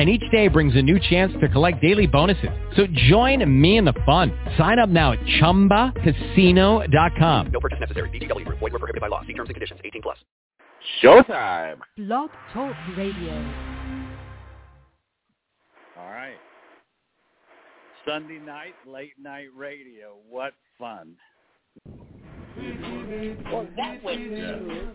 and each day brings a new chance to collect daily bonuses. So join me in the fun. Sign up now at ChumbaCasino.com. No purchase necessary. VGW. Void were prohibited by law. See terms and conditions. 18 plus. Showtime. Blog Talk Radio. All right. Sunday night, late night radio. What fun. Well, that went good.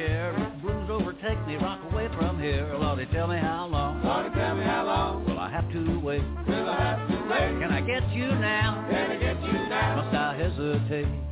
Chair. If the blues overtake me, rock away from here. Lordy, tell me how long. Lordy, tell me how long. Will I have to wait? Will I have to wait? Can I get you now? Can I get you now? Must I hesitate?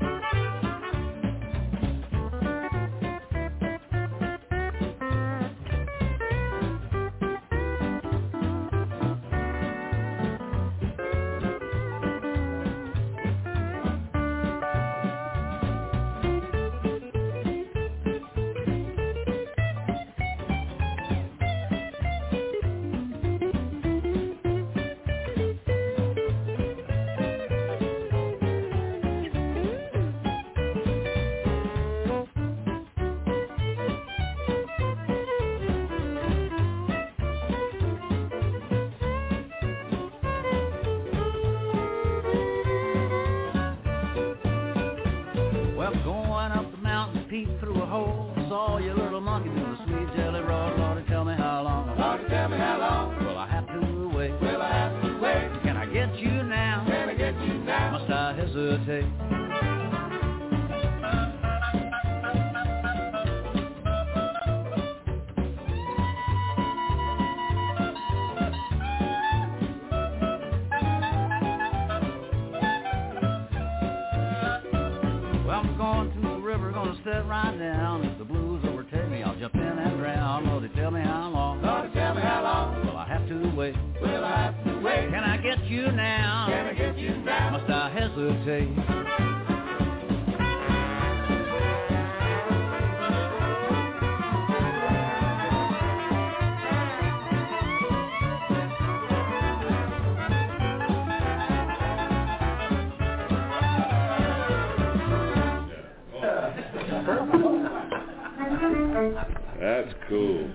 Cool.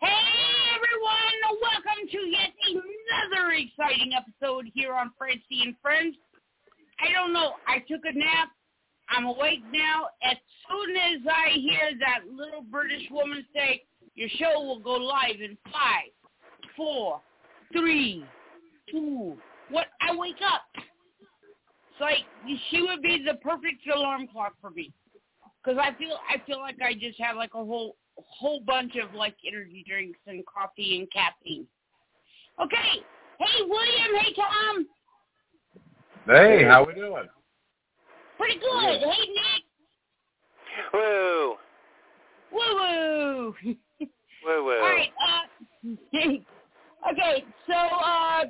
Hey everyone, welcome to yet another exciting episode here on Francie and Friends. I don't know, I took a nap. I'm awake now. As soon as I hear that little British woman say, your show will go live in five, four, three, two, what? I wake up. It's like she would be the perfect alarm clock for me. Cause I feel I feel like I just have like a whole whole bunch of like energy drinks and coffee and caffeine. Okay. Hey William, hey Tom. Hey, how we doing? Pretty good. Hey Nick. Woo. Woo woo. Woo woo. All right. Uh, okay. So uh,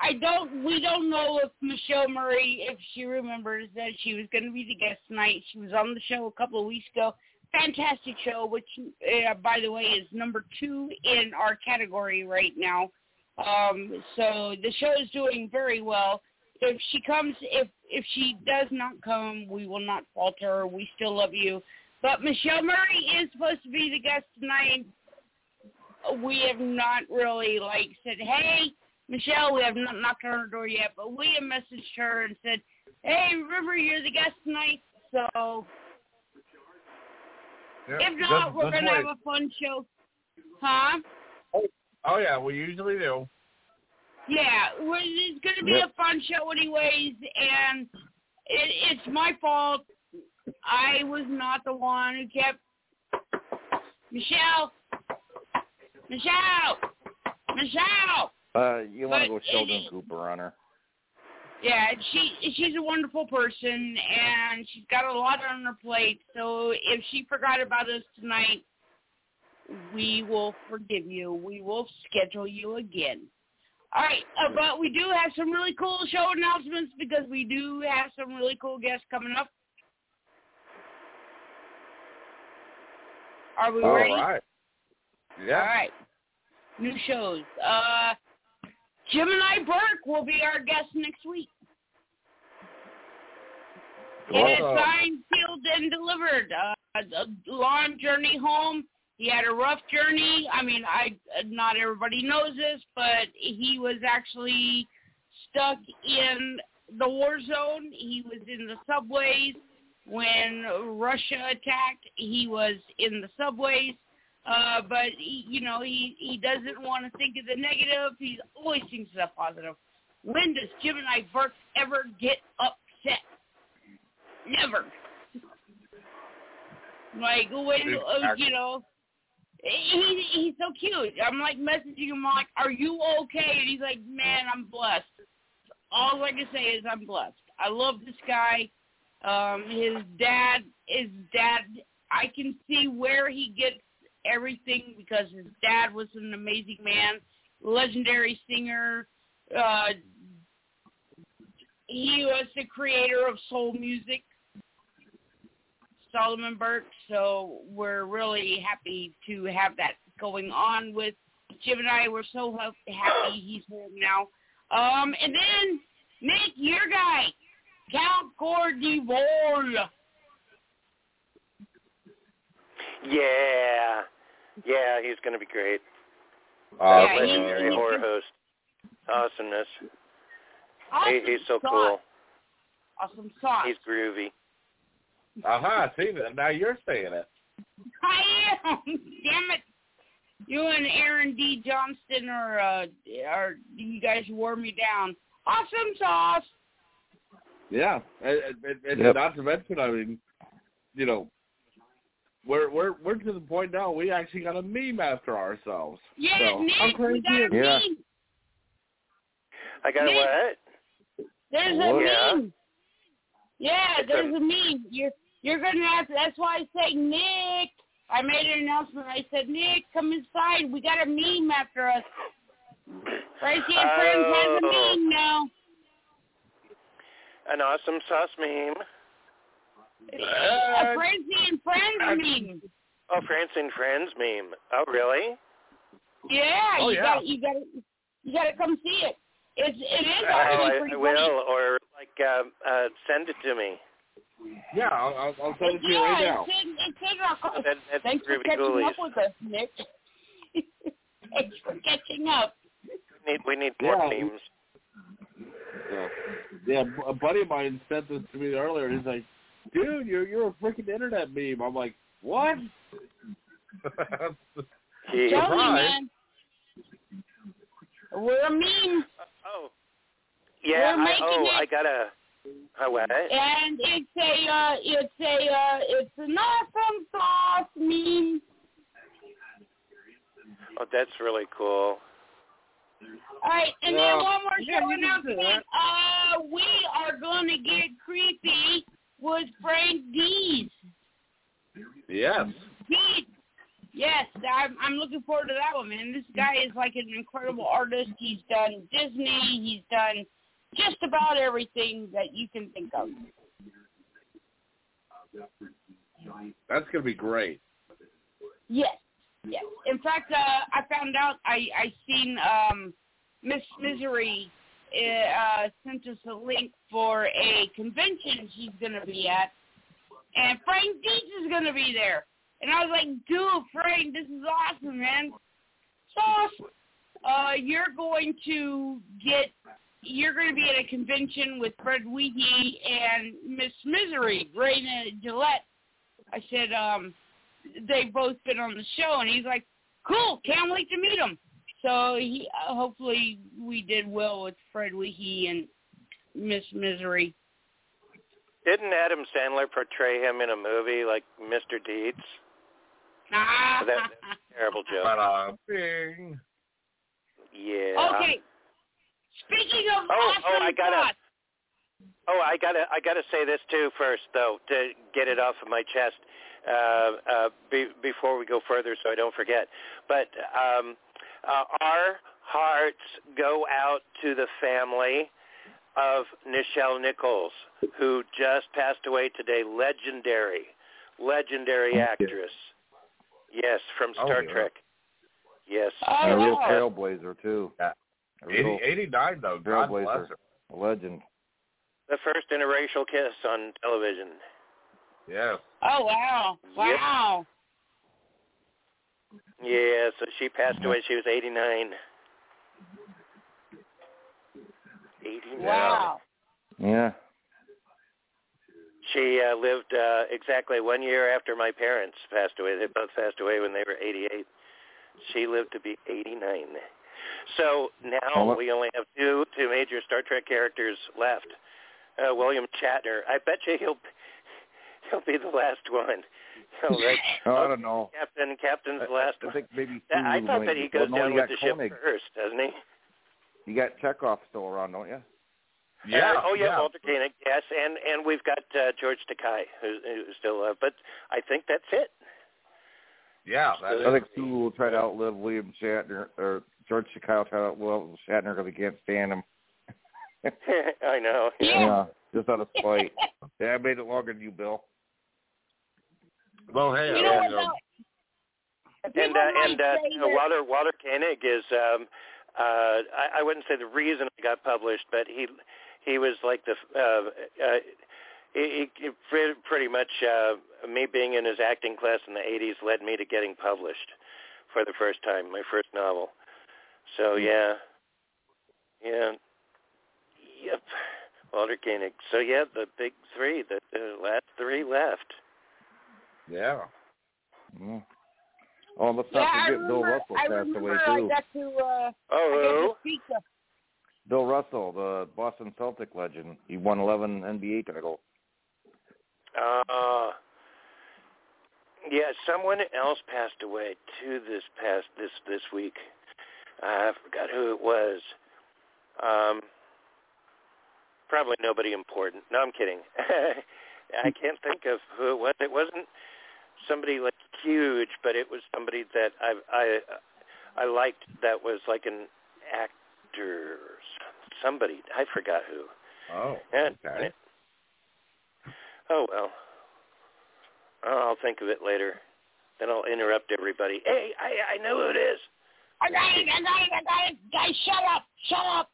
I don't. We don't know if Michelle Murray, if she remembers that she was going to be the guest tonight. She was on the show a couple of weeks ago. Fantastic show, which, uh, by the way, is number two in our category right now. Um, so the show is doing very well. If she comes, if if she does not come, we will not falter. We still love you. But Michelle Murray is supposed to be the guest tonight. we have not really like said, hey, Michelle, we have not knocked on her door yet, but we have messaged her and said, hey, River, you're the guest tonight, so Yeah, if not, good- we're good gonna have a fun show. Huh? Oh, oh yeah, we usually do. Yeah, well, it's going to be Yep. a fun show anyways, and it, it's my fault. I was not the one who kept Michelle, Michelle, Michelle. Uh, you want to go Sheldon it- Cooper on her? Yeah, she she's a wonderful person, and she's got a lot on her plate. So if she forgot about us tonight, we will forgive you. We will schedule you again. All right, uh, but we do have some really cool show announcements because we do have some really cool guests coming up. Are we All ready? right. Yeah. All right. New shows. Uh, Gemini Burke will be our guest next week. It is signed, sealed, and delivered. Uh, a long journey home. He had a rough journey. I mean, I not everybody knows this, but he was actually stuck in the war zone. He was in the subways when Russia attacked. He was in the subways. Uh, but he, you know, he he doesn't want to think of the negative. He always thinks of the positive. When does Gemini Burke ever get upset? Never. Like when uh, you know, he he's so cute. I'm like messaging him like, "Are you okay?" And he's like, "Man, I'm blessed." All I can say is I'm blessed. I love this guy. Um, his dad, his dad. I can see where he gets everything because his dad was an amazing man, legendary singer. Uh, he was the creator of soul music, Solomon Burke. So we're really happy to have that going on with Jim and I. We're so happy he's home now. Um, and then Nick, your guy, Count Gore de Vol. Yeah. Yeah, he's going to be great. Uh, Yeah, Legendary he- horror host. Awesomeness. Awesome He, he's so sauce. cool. Awesome sauce. He's groovy. uh-huh, see that. Now you're saying it. I am. Damn it. You and Aaron D. Johnston are, uh, are you guys wore me down. Awesome sauce. Yeah, and, and, and Yep. not to mention, I mean, you know, we're we're we're to the point now. We actually got a meme after ourselves. Yeah, So, I'm Nick, we got a Yeah. meme. I got a what? There's a Yeah. meme. Yeah, It's there's a- a meme. You're you're gonna have to. That's why I say Nick. I made an announcement. I said Nick, come inside. We got a meme after us. Tracy and Friends has a Oh. meme now. An awesome sauce meme. A Tracy and Friends meme. Oh, France and Friends meme. Oh, really? Yeah, Oh, you yeah. got you got to you got to come see it. It's it is Oh, actually I, pretty I funny. will. Or, like, uh, uh, send it to me. Yeah, I'll, I'll, I'll send it to you yeah, right now. it's in, it's in our That, that's Thanks for catching ghoulies. up with us, Nick. Thanks for catching up. We need, we need more Yeah, memes. Yeah, yeah. A buddy of mine sent this to me earlier. He's like, "Dude, you're you're a freaking internet meme." I'm like, "What?" He, Tell me, man. We're a meme, oh. Yeah, We're I, making oh, it. I got a... A what? and it's a uh, it's a uh, it's an awesome sauce meme. Oh, that's really cool. All right, and Yeah. then one more show you announcement. Uh, we are going to get creepy with Frank Dietz. yes. Dietz. Yes, I'm I'm looking forward to that one, man. This guy is like an incredible artist. He's done Disney. He's done just about everything that you can think of. That's gonna be great. Yes, yes. In fact, uh, I found out I I seen um, Miss Misery uh, sent us a link for a convention she's gonna be at, and Frank Dietz is gonna be there. And I was like, dude, Frank, this is awesome, man. So uh, you're going to get you're going to be at a convention with Fred Weehee and Miss Misery, Raina Gillette. I said, um, they've both been on the show, and he's like, cool, can't wait to meet them. So he, uh, hopefully we did well with Fred Weehee and Miss Misery. Didn't Adam Sandler portray him in a movie like Mr. Deeds? Ah. That, that's a terrible joke. But, uh, bing. Yeah. okay. Speaking of Oh, awesome oh, I gotta- thoughts, Oh, I gotta, I gotta say this too first, though, to get it off of my chest uh, uh, be, before we go further, so I don't forget. But um, uh, our hearts go out to the family of Nichelle Nichols, who just passed away today. Legendary, legendary actress. Yes, from Oh, Star yeah. Trek. Yes. Oh, a real wow. trailblazer too. Yeah. Real 80, 89 though. God bless trailblazer, her. a legend. The first interracial kiss on television. Yes. oh wow, Yep. Wow. Yeah, so she passed away. She was 89. 89. Wow. Yeah. She uh, lived uh, exactly one year after my parents passed away. They both passed away when they were 88. She lived to be 89. So now we only have two two major Star Trek characters left. Uh, William Shatner. I bet you he'll he'll be the last one. You know, like, Oh, I don't know. Captain Captain's I, last I one. think maybe. That- I thought that he goes well, no, down you with got the ship first, doesn't he? You got Chekhov still around, don't you? Yeah. Uh, oh yeah, yeah. Walter Koenig. Yes, and and we've got uh, George Takei, who, who's still. Uh, but I think that's it. Yeah. That I think Sulu will try to outlive William Shatner or George Takei will try to outlive Shatner because he can't stand him. I know. Yeah. just out of spite. yeah, I made it longer than you, Bill. Well, hey, You know what? don't know. though? And uh, and uh, say you know, Walter Walter Koenig is. Um, uh, I, I wouldn't say the reason it got published, but he he was like the. Uh, uh, he, he pre- pretty much uh, me being in his acting class in the '80s led me to getting published for the first time, my first novel. So yeah, yeah, yep, Walter Koenig. So yeah, the big three, the, the last three left. Yeah. Mm. Oh, let's yeah, not I forget Bill remember, Russell I passed remember away I too. got to uh, I got Oh, to speak to Bill Russell, the Boston Celtic legend. He won 11 NBA titles. Uh, yeah, someone else passed away too this past this this week. I forgot who it was. Um, probably nobody important. No, I'm kidding. I can't think of who it was. It wasn't somebody like huge, but it was somebody that I I I liked. That was like an actor. Somebody I forgot who. Oh. Yeah, Okay. Oh well. I'll think of it later. Then I'll interrupt everybody. Hey, I I know who it is. I got it, I got it, I got it. Guys, shut up, shut up.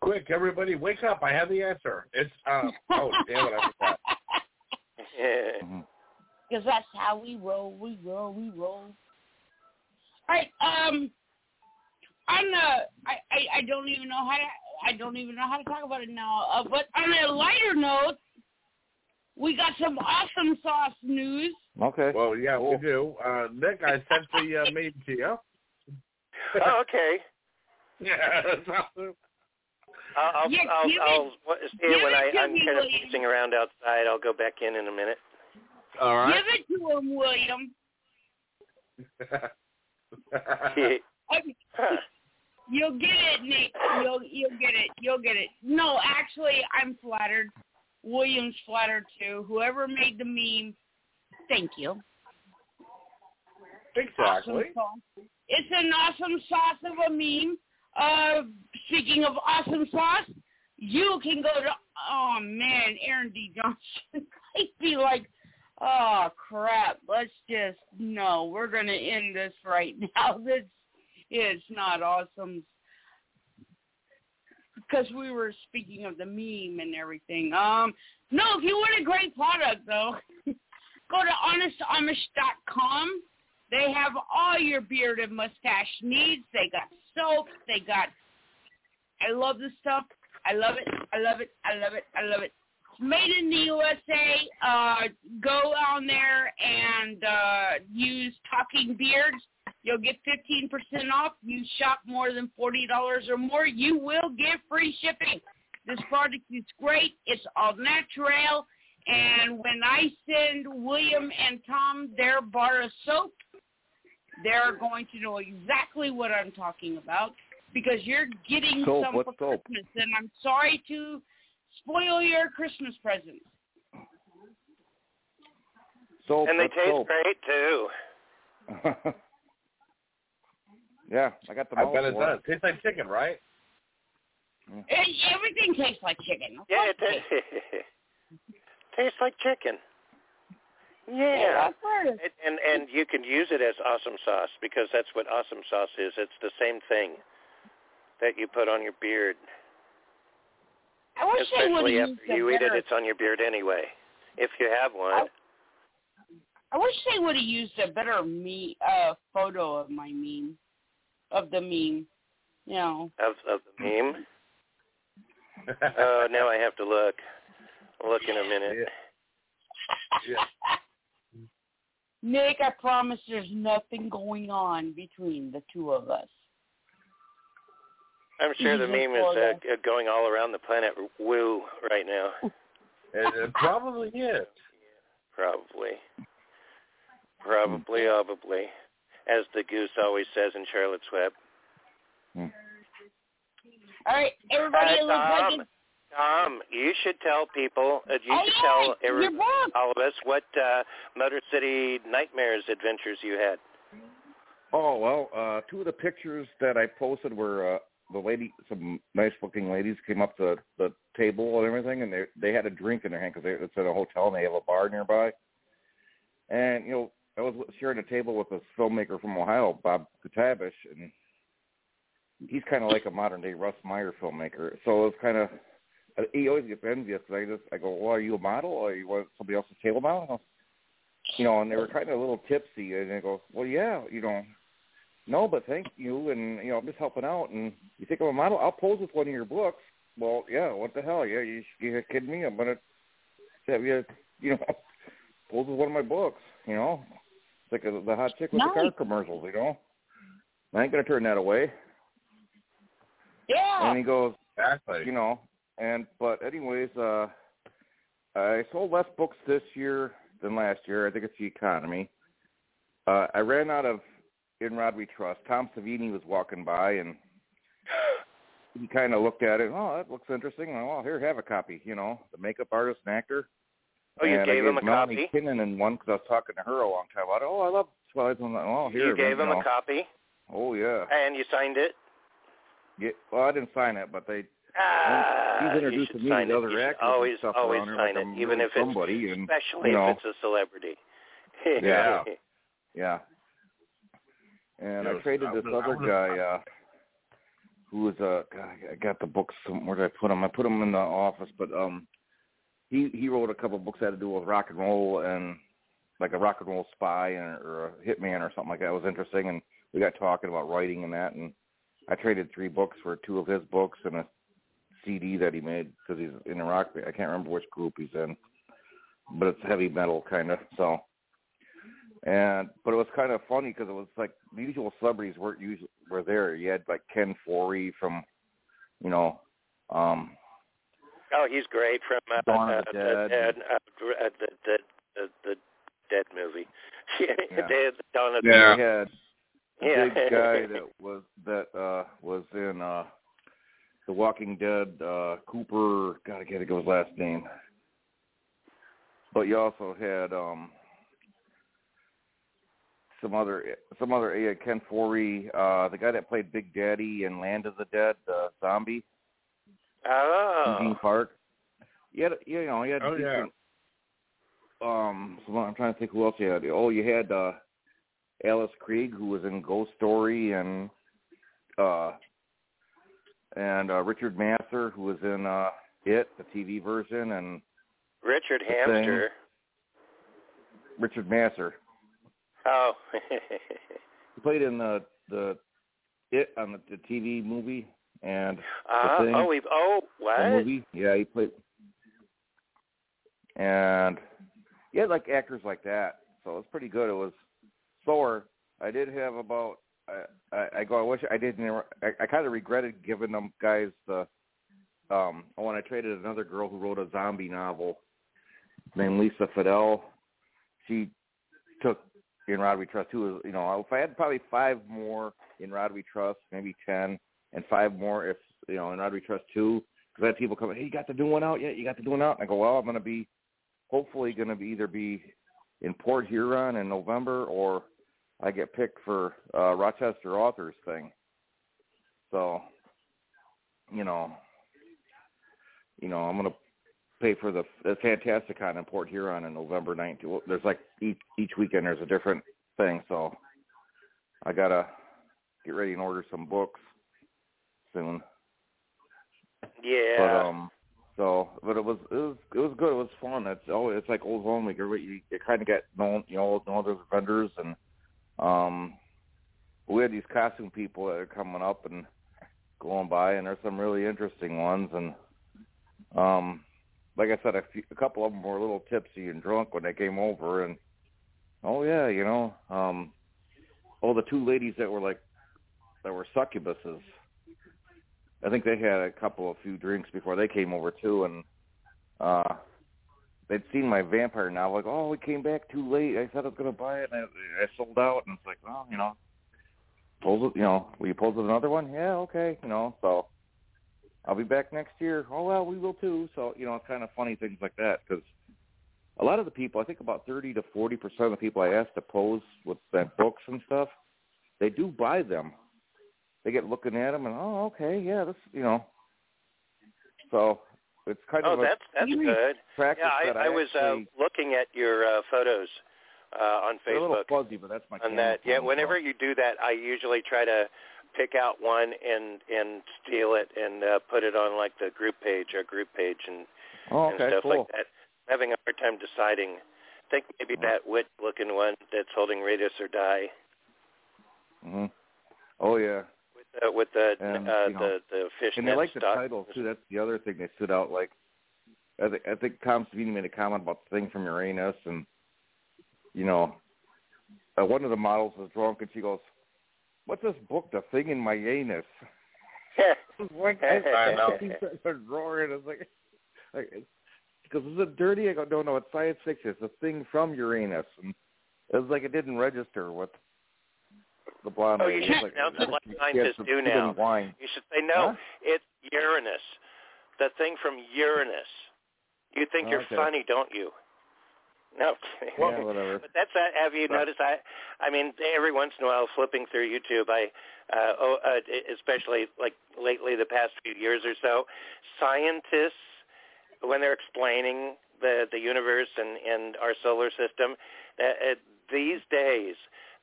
Quick, everybody, wake up! I have the answer. It's uh. Oh, damn it! I forgot. Yeah. hmm Because that's how we roll, we roll, we roll. All right, um, on the, I, I, I don't even know how to, I don't even know how to talk about it now. Uh, but on a lighter note, we got some awesome sauce news. Okay. Well, yeah, we Cool. do. Uh, Nick, I sent the uh, meme to you. Oh, okay. yeah. I'll I'll, Yeah, I'll, give it- I'll what- see give it when I it to I'm me, kind of William. pacing around outside. I'll go back in in a minute. All right. Give it to him, William. You'll get it, Nick. You'll you'll get it. You'll get it. No, actually, I'm flattered. William's flattered too. Whoever made the meme, thank you. Exactly. sauce. It's an awesome sauce of a meme. Speaking of awesome sauce, you can go to oh man, Aaron D. Johnson. I'd be like, oh crap, let's just no, we're gonna end this right now. This it's not awesome because we were speaking of the meme and everything. Um, no, if you want a great product though, go to honestamish.com. They have all your beard and mustache needs. They got soap. They got. I love this stuff. I love it. I love it. I love it. I love it. It's made in the USA. Uh, go on there and uh, use Talking Beards. You'll get 15% off. You shop more than $40 or more, you will get free shipping. This product is great. It's all natural. And when I send William and Tom their bar of soap, they're going to know exactly what I'm talking about because you're getting Soap, some what for soap? Christmas. And I'm sorry to spoil your Christmas presents. Soap. and they taste soap? great too. yeah, I got the I bet it for does. Tastes like chicken, right? It, everything tastes like chicken. Yeah, it course it tastes like chicken. Yeah. I've heard of- It, and and you can use it as awesome sauce because that's what awesome sauce is. It's the same thing that you put on your beard. I wish they would have Especially used after you eat it, it's on your beard anyway. If you have one. I wish they would have used a better me uh photo of my meme, of the meme. You know. Of of the meme. Oh, now I have to look. I'll look in a minute. Nick, I promise there's nothing going on between the two of us. I'm sure the meme is uh, going all around the planet woo right now. It, it probably is. Probably. Probably, probably. As the goose always says in Charlotte's Web. All right, everybody, Uh, it looks like it's Tom, you should tell people, uh, you Oh, should yeah, tell every, all of us what uh, Motor City Nightmares adventures you had. Oh well, uh, two of the pictures that I posted were uh, the lady, some nice looking ladies came up to the table and everything, and they they had a drink in their hand because it's at a hotel and they have a bar nearby. And you know, I was sharing a table with this filmmaker from Ohio, Bob Kutabish, and he's kind of like a modern day Russ Meyer filmmaker. So it's kind of he always gets envious because I just I go, well, are you a model or you want somebody else's table model? You know, and they were kind of a little tipsy, and I go, well, yeah, you know, no, but thank you, and you know, I'm just helping out. And you think I'm a model? I'll pose with one of your books. Well, yeah, what the hell? Yeah, you you kidding me? I'm gonna have you, you know, pose with one of my books. You know, it's like a, the hot chick with the car commercials. You know, I ain't gonna turn that away. yeah. And he goes, Exactly. you know, and but anyways, uh, I sold less books this year than last year. I think it's the economy. Uh, I ran out of In Rod We Trust. Tom Savini was walking by and he kind of looked at it. Oh, that looks interesting. Oh, here, have a copy. You know, the makeup artist and actor. Oh, you and I gave him a Melanie copy? Kinnan in one because I was talking to her a long time about it. Oh, I love Twilight Zone. Oh, here. you gave him know. a copy, Oh yeah. and you signed it. yeah. Well, I didn't sign it, but they Ah, he's you introduced should me sign to it. other You should actors and always, stuff always around sign like it, even really if it's somebody, and, especially you know. if it's a celebrity. Yeah. Yeah. And I traded this I other guy uh who was uh God, I got the books where did I put them? I put them in the office, but um he he wrote a couple books that had to do with rock and roll and like a rock and roll spy and, or a hitman or something like that. It was interesting and we got talking about writing and that and I traded three books for two of his books and a CD that he made because he's in a rock I can't remember which group he's in, but it's heavy metal kind of so and but it was kind of funny because it was like the usual celebrities weren't usually were there. You had like Ken Foree from, you know, um, Oh, he's great from uh, Dawn uh, of the Dead. Dead, uh, uh, the, the, the, the Dead movie. Yeah. Day of the Dawn of the Yeah. they had a Yeah. big guy that was that uh was in uh The Walking Dead. uh Cooper, God, I can't think of his last name. But you also had um some other some other yeah, Ken Foree, uh the guy that played Big Daddy in Land of the Dead, uh, zombie. Oh. Eugene Park. You had, you know, you had Oh, yeah. Um, so I'm trying to think who else you had. Oh, you had uh, Alice Krige, who was in Ghost Story, and uh, and uh, Richard Masur, who was in uh, It, the TV version, and Richard The Thing. Hamster. Richard Masur. Oh. he played in the the it on the, the TV movie and uh, the thing. oh, we oh what? the movie. Yeah, he played. And yeah, like actors like that. So it's pretty good. It was slower. I did have about. I, I, go. I wish I didn't. I, I kind of regretted giving them guys the. Um, when I traded another girl who wrote a zombie novel named Lisa Fidel. She took in Rod We Trust too. You know, if I had probably five more in Rod We Trust, maybe ten, and five more if you know in Rod We Trust two. Because I had people come, hey, you got the new one out yet? You got the new one out? And I go, well, I'm going to be hopefully going to be either be in Port Huron in November or I get picked for uh, Rochester Authors thing. So, you know, you know, I'm going to pay for the the Fantastic Con in Port Huron in November 19th. Well, there's like each each weekend there's a different thing, so I gotta get ready and order some books soon. Yeah. But um, so but it was it was it was good. It was fun. It's oh, it's like old home week. You, you kind of get known, you know, know those vendors and um, we had these costume people that are coming up and going by, and there's some really interesting ones. And um, like I said, a, few, a couple of them were a little tipsy and drunk when they came over, and oh yeah, you know, um, oh the two ladies that were like that were succubuses. I think they had a couple of few drinks before they came over too, and uh they'd seen my vampire novel. Like, oh, we came back too late. I said I was going to buy it, and I, I sold out. And it's like, well, you know, pulls it. You know, will you pulls it another one? Yeah, okay. You know, so I'll be back next year. Oh well, we will too. So you know, it's kind of funny things like that because a lot of the people, I think about thirty to forty percent of the people I asked to pose with that books and stuff, they do buy them. They get looking at them and oh, okay, yeah, this, you know. So it's kind oh, of a that's that's good. practice Yeah, that I, I was uh, looking at your uh, photos uh, on they're a little Facebook. fuzzy, but that's my on that. Yeah, whenever you do that, I usually try to pick out one and and steal it and uh, put it on like the group page or group page and, Oh, and stuff cool. like that. I'm having a hard time deciding. I think maybe that wit looking one that's holding Radius or Die hmm Oh yeah, with uh, with the And, uh, you know, the the fishnet and they like the title too. That's the other thing they stood out. Like, I think I think Tom Savini made a comment about the thing from Uranus, and you know, uh, one of the models was drunk, and she goes, "What's this book? The thing in my anus." like I, know. She started roaring. I was like, like because is it dirty? I go, no, no, it's science fiction. It's a thing from Uranus, and it was like it didn't register with the blonde Oh, lady. you should pronounce it like scientists do now. Wine. You should say no. Huh? It's Uranus, the thing from Uranus. You think you're funny, don't you? No. Yeah, whatever. But that's uh, have you noticed? I I mean, every once in a while, flipping through YouTube, I uh, oh, uh, especially like lately, the past few years or so, scientists when they're explaining the the universe and and our solar system, uh, uh, these days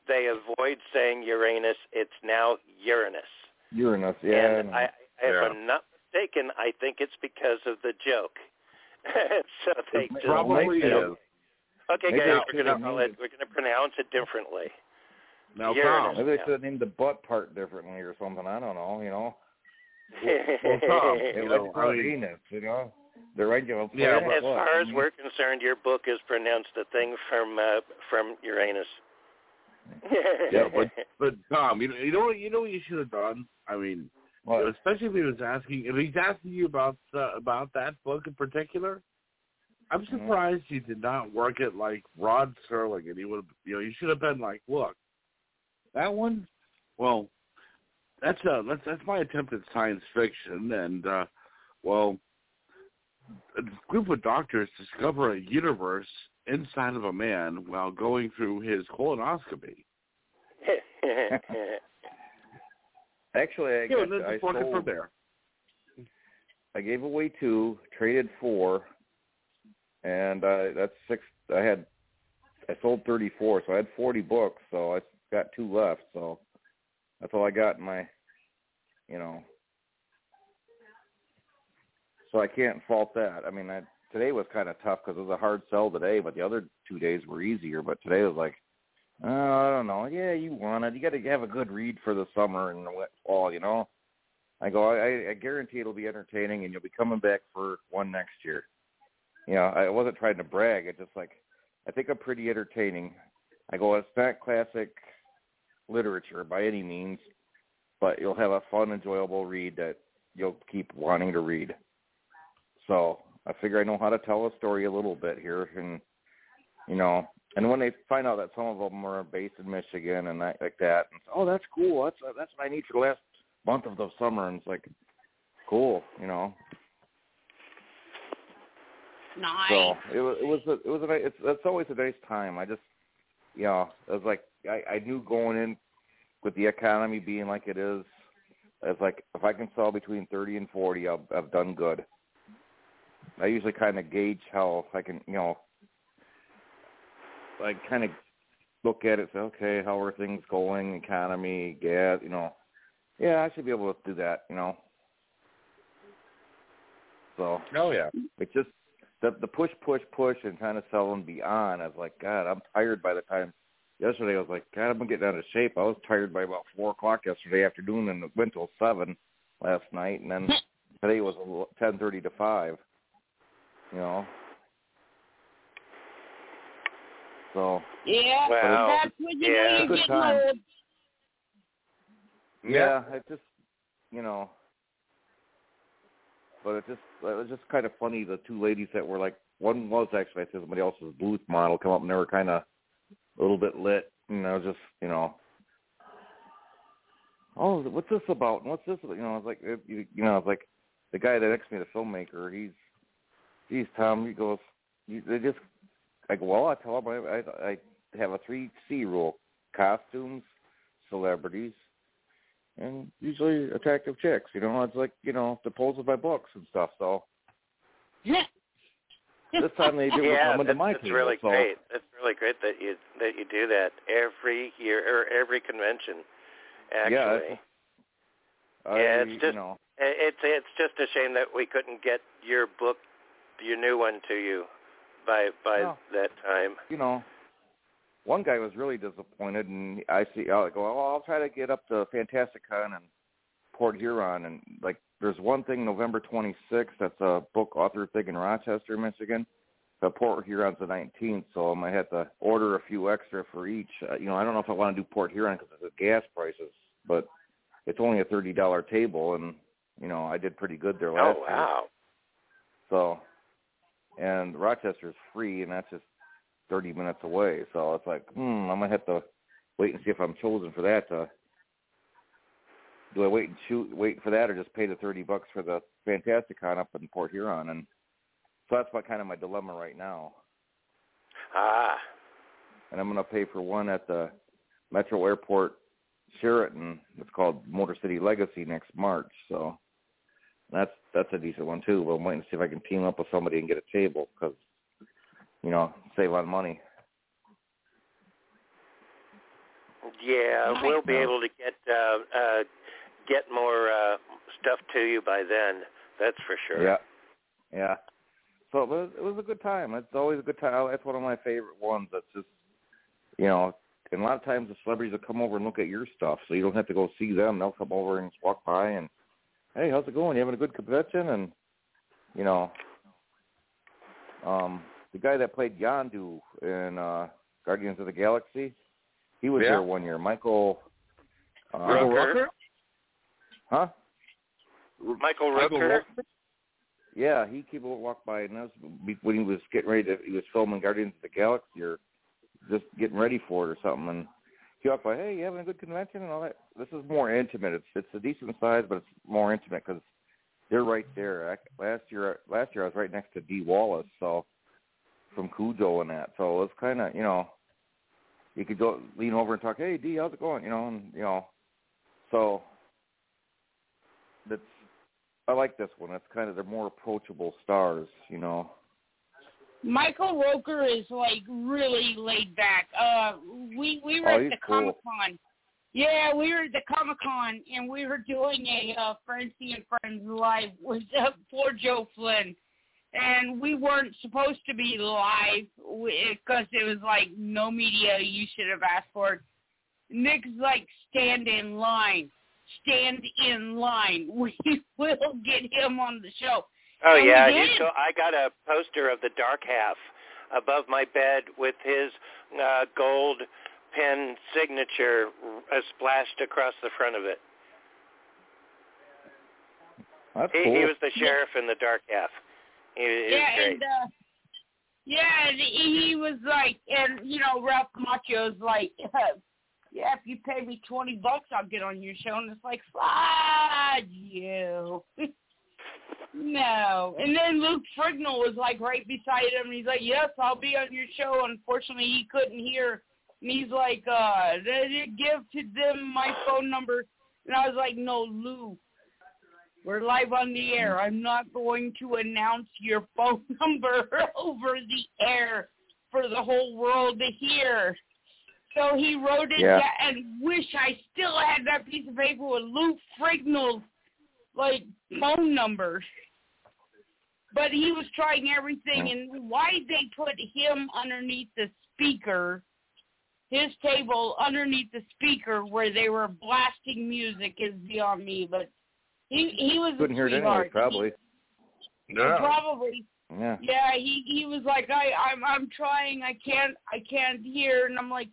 they avoid saying Uranus. It's now Uranus. Uranus, yeah. and I, if Yeah. I'm not mistaken, I think it's because of the joke. so they It just Probably they is. don't- Okay, Maybe guys, we're gonna call it. We're gonna pronounce it differently. Now, Uranus. Tom, Maybe they should have named the butt part differently or something. I don't know. You know, well, Tom, they you like know, I mean, Venus. You know, the regular. Yeah, planet, as far as we're concerned, your book is pronounced the thing from uh, from Uranus. Yeah, but but Tom, you know, you know what you know what you should have done. I mean, What? especially if he was asking, if he's asking you about uh, about that book in particular, I'm Mhm. surprised you did not work it like Rod Serling, and he would, you know, you should have been like, look, that one, well, that's uh that's that's my attempt at science fiction, and uh well, a group of doctors discover a universe inside of a man while going through his colonoscopy. Actually, I, Yeah, got, I just it sold. from there. I gave away two, traded four, and uh, that's six. I had I sold thirty four, so I had forty books. So I got two left. So that's all I got in my, you know. So I can't fault that. I mean, I, today was kind of tough because it was a hard sell today, but the other two days were easier. But today was like Uh, I don't know. Yeah, you want it. You got to have a good read for the summer and the fall. You know. I go. I, I guarantee it'll be entertaining, and you'll be coming back for one next year. You know, I wasn't trying to brag. It's just like I think I'm pretty entertaining. I go. It's not classic literature by any means, but you'll have a fun, enjoyable read that you'll keep wanting to read. So I figure I know how to tell a story a little bit here, and you know, and when they find out that some of them are based in Michigan and that, like that, and oh, that's cool. That's that's what I need for the last month of the summer, and it's like, cool, you know. Nice. So it was it was a, it was a nice, it's it's always a nice time. I just you know it was like I I knew going in with the economy being like it is, it's like if I can sell between thirty and forty, I've I've done good. I usually kind of gauge how I can you know I kind of look at it, say okay, how are things going, economy, gas, you know. Yeah, I should be able to do that, you know. So Oh yeah. it just the the push, push, push, and trying to sell them beyond. I was like, God, I'm tired by the time. Yesterday, I was like, God, I'm getting out of shape. I was tired by about four o'clock yesterday afternoon, and went till seven last night, and then today was ten thirty to five. You know. So Yeah, Wow. that's when you Yeah. know you're Good getting time. old. yeah, it just you know. But it just it was just kind of funny. The two ladies that were like, one was actually I said somebody else's booth model come up, and they were kind of a little bit lit, and I was just you know. Oh, what's this about? And what's this? You know, I was like, it, you, you know, I was like, the guy that next to me, the filmmaker, he's, he's Tom. He goes, you, they just, I go, well, I tell him I, I, I have a three C rule: costumes, celebrities, and usually attractive chicks. You know, it's like you know the pulls of my books and stuff. So Yeah. this time they do yeah, coming to that's, my that's really so, great. That's really great that you that you do that every year or every convention. Actually, Yeah, it's- I, Yeah, it's you just- know, it's it's just a shame that we couldn't get your book, your new one, to you by by Well, that time. you know, one guy was really disappointed, and I see. I go, oh, I'll try to get up to Fantastic Con and Port Huron, and like, there's one thing November 26th. That's a book author thing in Rochester, Michigan. But Port Huron's the 19th, so I might have to order a few extra for each. Uh, you know, I don't know if I want to do Port Huron because of the gas prices, but it's only a thirty dollar table, and you know, I did pretty good there last year. Oh year. wow! So, and Rochester's free, and that's just 30 minutes away. So it's like, hmm, I might have to wait and see if I'm chosen for that. To, do I wait and shoot, wait for that, or just pay the 30 bucks for the Fantastic Con up in Port Huron? And so that's my kind of my dilemma right now. Ah, And I'm going to pay for one at the Metro Airport Sheraton. It's called Motor City Legacy next March. So that's that's a decent one too. But I'm waiting to see if I can team up with somebody and get a table because you know save on money. yeah, Nice. we'll be able to get uh, uh, get more uh, stuff to you by then. That's for sure. Yeah, yeah. So it was it was a good time. It's always a good time. That's one of my favorite ones. That's just you know. And a lot of times the celebrities will come over and look at your stuff, so you don't have to go see them. They'll come over and just walk by and, hey, how's it going? You having a good convention? And you know, um, the guy that played Yondu in uh, Guardians of the Galaxy, he was Yeah. there one year. Michael. Uh, Michael Rooker? Rooker? Huh? Michael Michael Rooker. Rooker? Yeah, he keep walk by, and that was when he was getting ready to. He was filming Guardians of the Galaxy, or just getting ready for it, or something. And he walked by, hey, you having a good convention and all that. This is more intimate. It's it's a decent size, but it's more intimate because they're right there. I, last year, last year I was right next to Dee Wallace, so from Cujo and that. So it's kind of you know, you could go lean over and talk, hey Dee, how's it going? You know, and you know, so that's I like this one. It's kind of they're more approachable stars, you know. Michael Rooker is like really laid back. Uh, we we were Oh, at the cool. Comic Con. Yeah, we were at the Comic Con and we were doing a uh, Frenzy and Friends live with uh, poor Joe Flynn, and we weren't supposed to be live because it was like no media. You should have asked for it. Nick's like, stand in line, stand in line. We will get him on the show. Oh And yeah, we you so I got a poster of the dark half above my bed with his uh, gold pen signature uh, splashed across the front of it. That's He, cool. he was the sheriff in the dark half. He, he was yeah, great. and uh, yeah, and he was like, and you know, Ralph Macchio's like, yeah, if you pay me twenty bucks, I'll get on your show, and it's like, fuck you. no, and then Luke Ferrigno was like right beside him, and he's like, yes, I'll be on your show. Unfortunately, he couldn't hear, and he's like, uh, give to them my phone number, and I was like, no, Lou. We're live on the air. I'm not going to announce your phone number over the air for the whole world to hear. So he wrote it Yeah. and wish I still had that piece of paper with Lou Ferrigno's like phone numbers. But he was trying everything and why they put him underneath the speaker his table underneath the speaker where they were blasting music is beyond me, but he he was Couldn't a hear it anyway, sweetheart. probably. He, probably. Yeah. Yeah, he he was like, I I'm I'm trying, I can't I can't hear, and I'm like,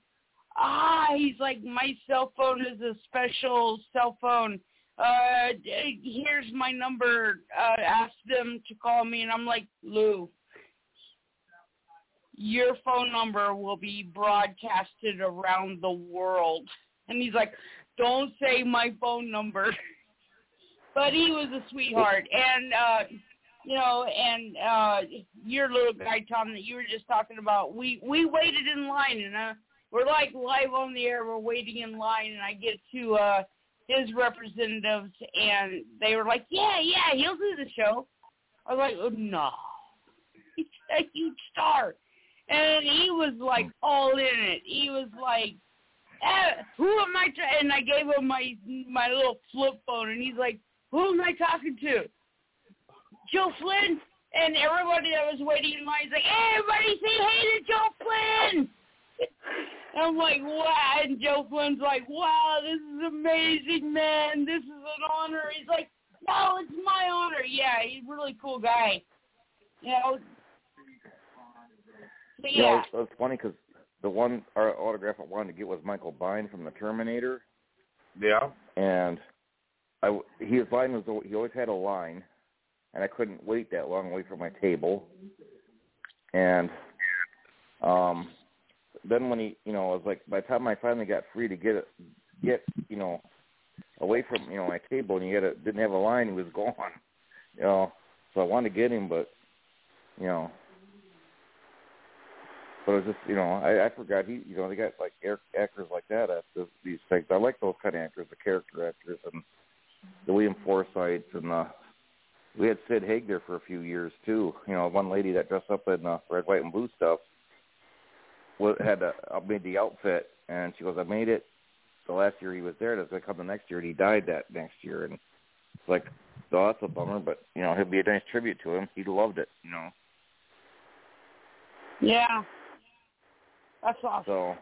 ah, he's like, my cell phone is a special cell phone. Uh, here's my number. Uh, ask them to call me, and I'm like, Lou, your phone number will be broadcasted around the world. And he's like, don't say my phone number. but he was a sweetheart. And, uh, you know, and uh, your little guy, Tom, that you were just talking about, we, we waited in line, and uh, we're like live on the air. We're waiting in line, and I get to uh, his representatives, and they were like, yeah, yeah, he'll do the show. I was like, oh, no. He's a huge star and he was like all in it. He was like, eh, "Who am I?" Tra-? And I gave him my my little flip phone, and he's like, "Who am I talking to?" Joe Flynn. And everybody that was waiting in line is like, hey, "Everybody say hey to Joe Flynn." And I'm like, "Wow!" And Joe Flynn's like, "Wow, this is amazing, man. This is an honor." He's like, "No, it's my honor." Yeah, he's a really cool guy. You know. But You know, yeah. it's, it's funny because the one our autograph I wanted to get was Michael Biehn from the Terminator, Yeah. and I w- his line was al- he always had a line, and I couldn't wait that long away from my table, and um, then when he you know I was like by the time I finally got free to get it get you know away from you know my table and he had a, didn't have a line he was gone, you know so I wanted to get him but you know but it was just, you know, I, I forgot he, you know, they got like actors like that at this, these things. I like those kind of actors, the character actors, and the William Forsythe, and uh, we had Sid Haig there for a few years too. You know, one lady that dressed up in uh, red, white, and blue stuff had uh, made the outfit, and she goes, "I made it." The last year he was there, that's gonna come the next year, and he died that next year, and it's like, oh, that's a bummer, but you know, it'd be a nice tribute to him. He loved it, you know. Yeah. That's awesome. So,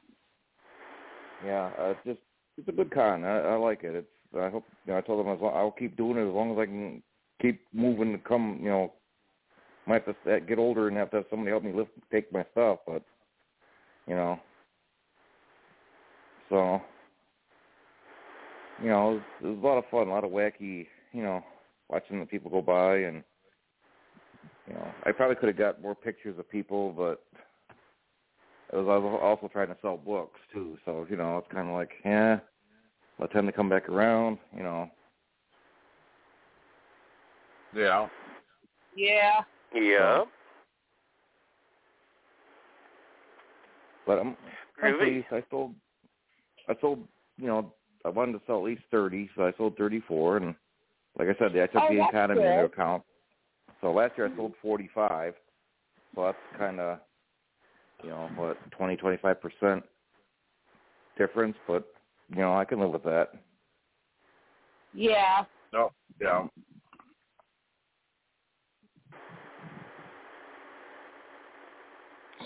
yeah, uh, it's just it's a good con. I, I like it. It's I hope you know, I told them as long, I'll keep doing it as long as I can keep moving to come. You know, might have to get older and have to have somebody help me lift take my stuff, but you know, so you know, it was, it was a lot of fun, a lot of wacky. You know, watching the people go by and. You know, I probably could have got more pictures of people, but it was I was also trying to sell books too. So you know, it's kind of like, yeah, by the time they come back around, you know, Yeah. Yeah. Yeah. But I'm, I'm pleased. I sold, I sold, you know, I wanted to sell at least thirty, so I sold thirty-four, and like I said, I took Oh, the that's economy into account. So last year I mm-hmm. sold forty-five, so that's kind of, you know, what twenty, twenty-five percent difference, but you know, I can live with that. Yeah. No. Yeah.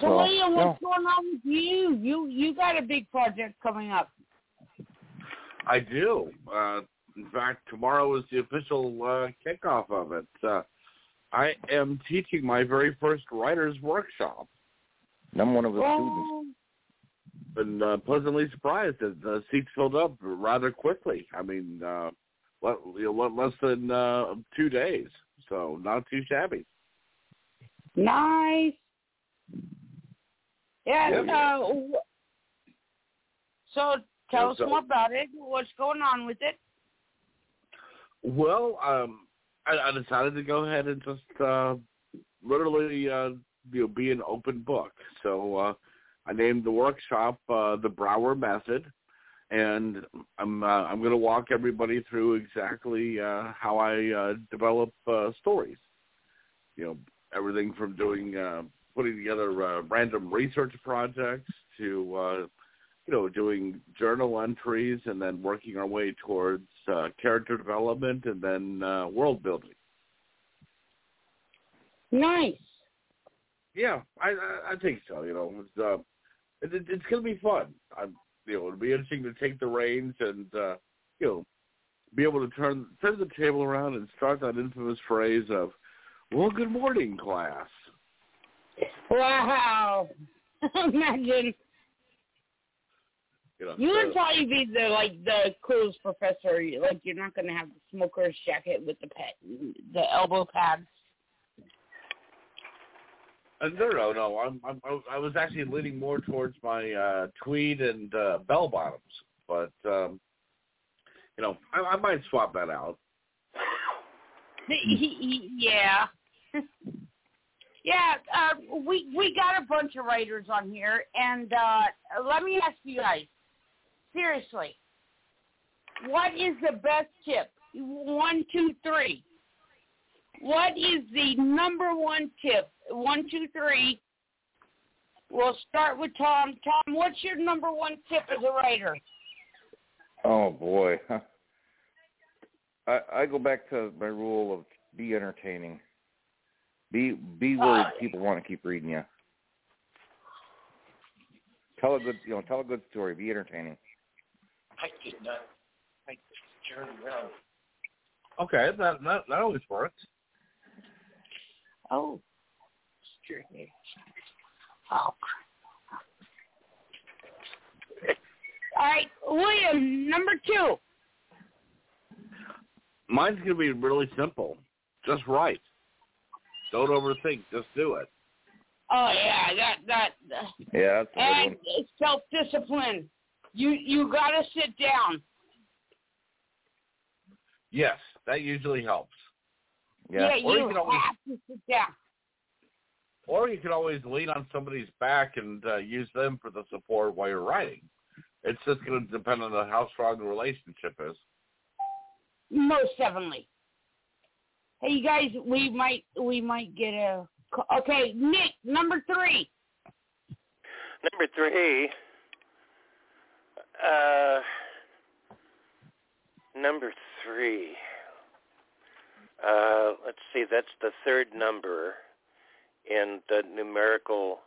So, So, William, yeah. what's going on with you? You you got a big project coming up. I do. Uh, in fact, tomorrow is the official uh, kickoff of it. Uh, I am teaching my very first writers workshop. I'm one of the students. Oh, Been uh, pleasantly surprised that the seats filled up rather quickly. I mean, uh, what, you know, what, less than uh, two days, so not too shabby. nice. Yeah. Uh, so tell us so- more about it. What's going on with it? Well, um, I, I decided to go ahead and just uh, literally, uh, you know, be an open book. So uh, I named the workshop uh, the Brower Method, and I'm uh, I'm going to walk everybody through exactly uh, how I uh, develop uh, stories. You know, everything from doing uh, putting together uh, random research projects to uh, you know, doing journal entries and then working our way towards uh, character development and then uh, world building. Nice. Yeah, I I, I think so. You know, it's uh, it, it, it's going to be fun. I'm, you know, it'll be interesting to take the reins and uh, you know, be able to turn turn the table around and start that infamous phrase of, "Well, good morning, class." Wow. Imagine You know, you would probably be the like the coolest professor. Like you're not gonna have the smoker's jacket with the pet, the elbow pads. Uh, no, no, no. I'm, I'm, I was actually leaning more towards my uh, tweed and uh, bell bottoms, but um, you know, I, I might swap that out. yeah. yeah, uh, we we got a bunch of writers on here, and uh, let me ask you guys, seriously, what is the best tip? One, two, three. What is the number one tip? One, two, three. We'll start with Tom. Tom, what's your number one tip as a writer? Oh boy. I I go back to my rule of be entertaining. Be be where Uh, people want to keep reading you. Tell a good you know tell a good story. Be entertaining. I did not make this journey around. Okay, that that, that always works. Oh. Oh. All right, William, number two. Mine's gonna be really simple. Just write. Don't overthink. Just do it. Oh yeah, that that Yeah, that's a good and one. self discipline. You you gotta sit down. Yes, that usually helps. Yeah. yeah Or you you can always- have to sit down. Or you can always lean on somebody's back and uh, use them for the support while you're writing. It's just going to depend on how strong the relationship is. Most definitely. Hey, you guys, we might we might get a. Okay, Nick, number three. Number three. Uh, number three. Uh, let's see. That's the third number in the numerical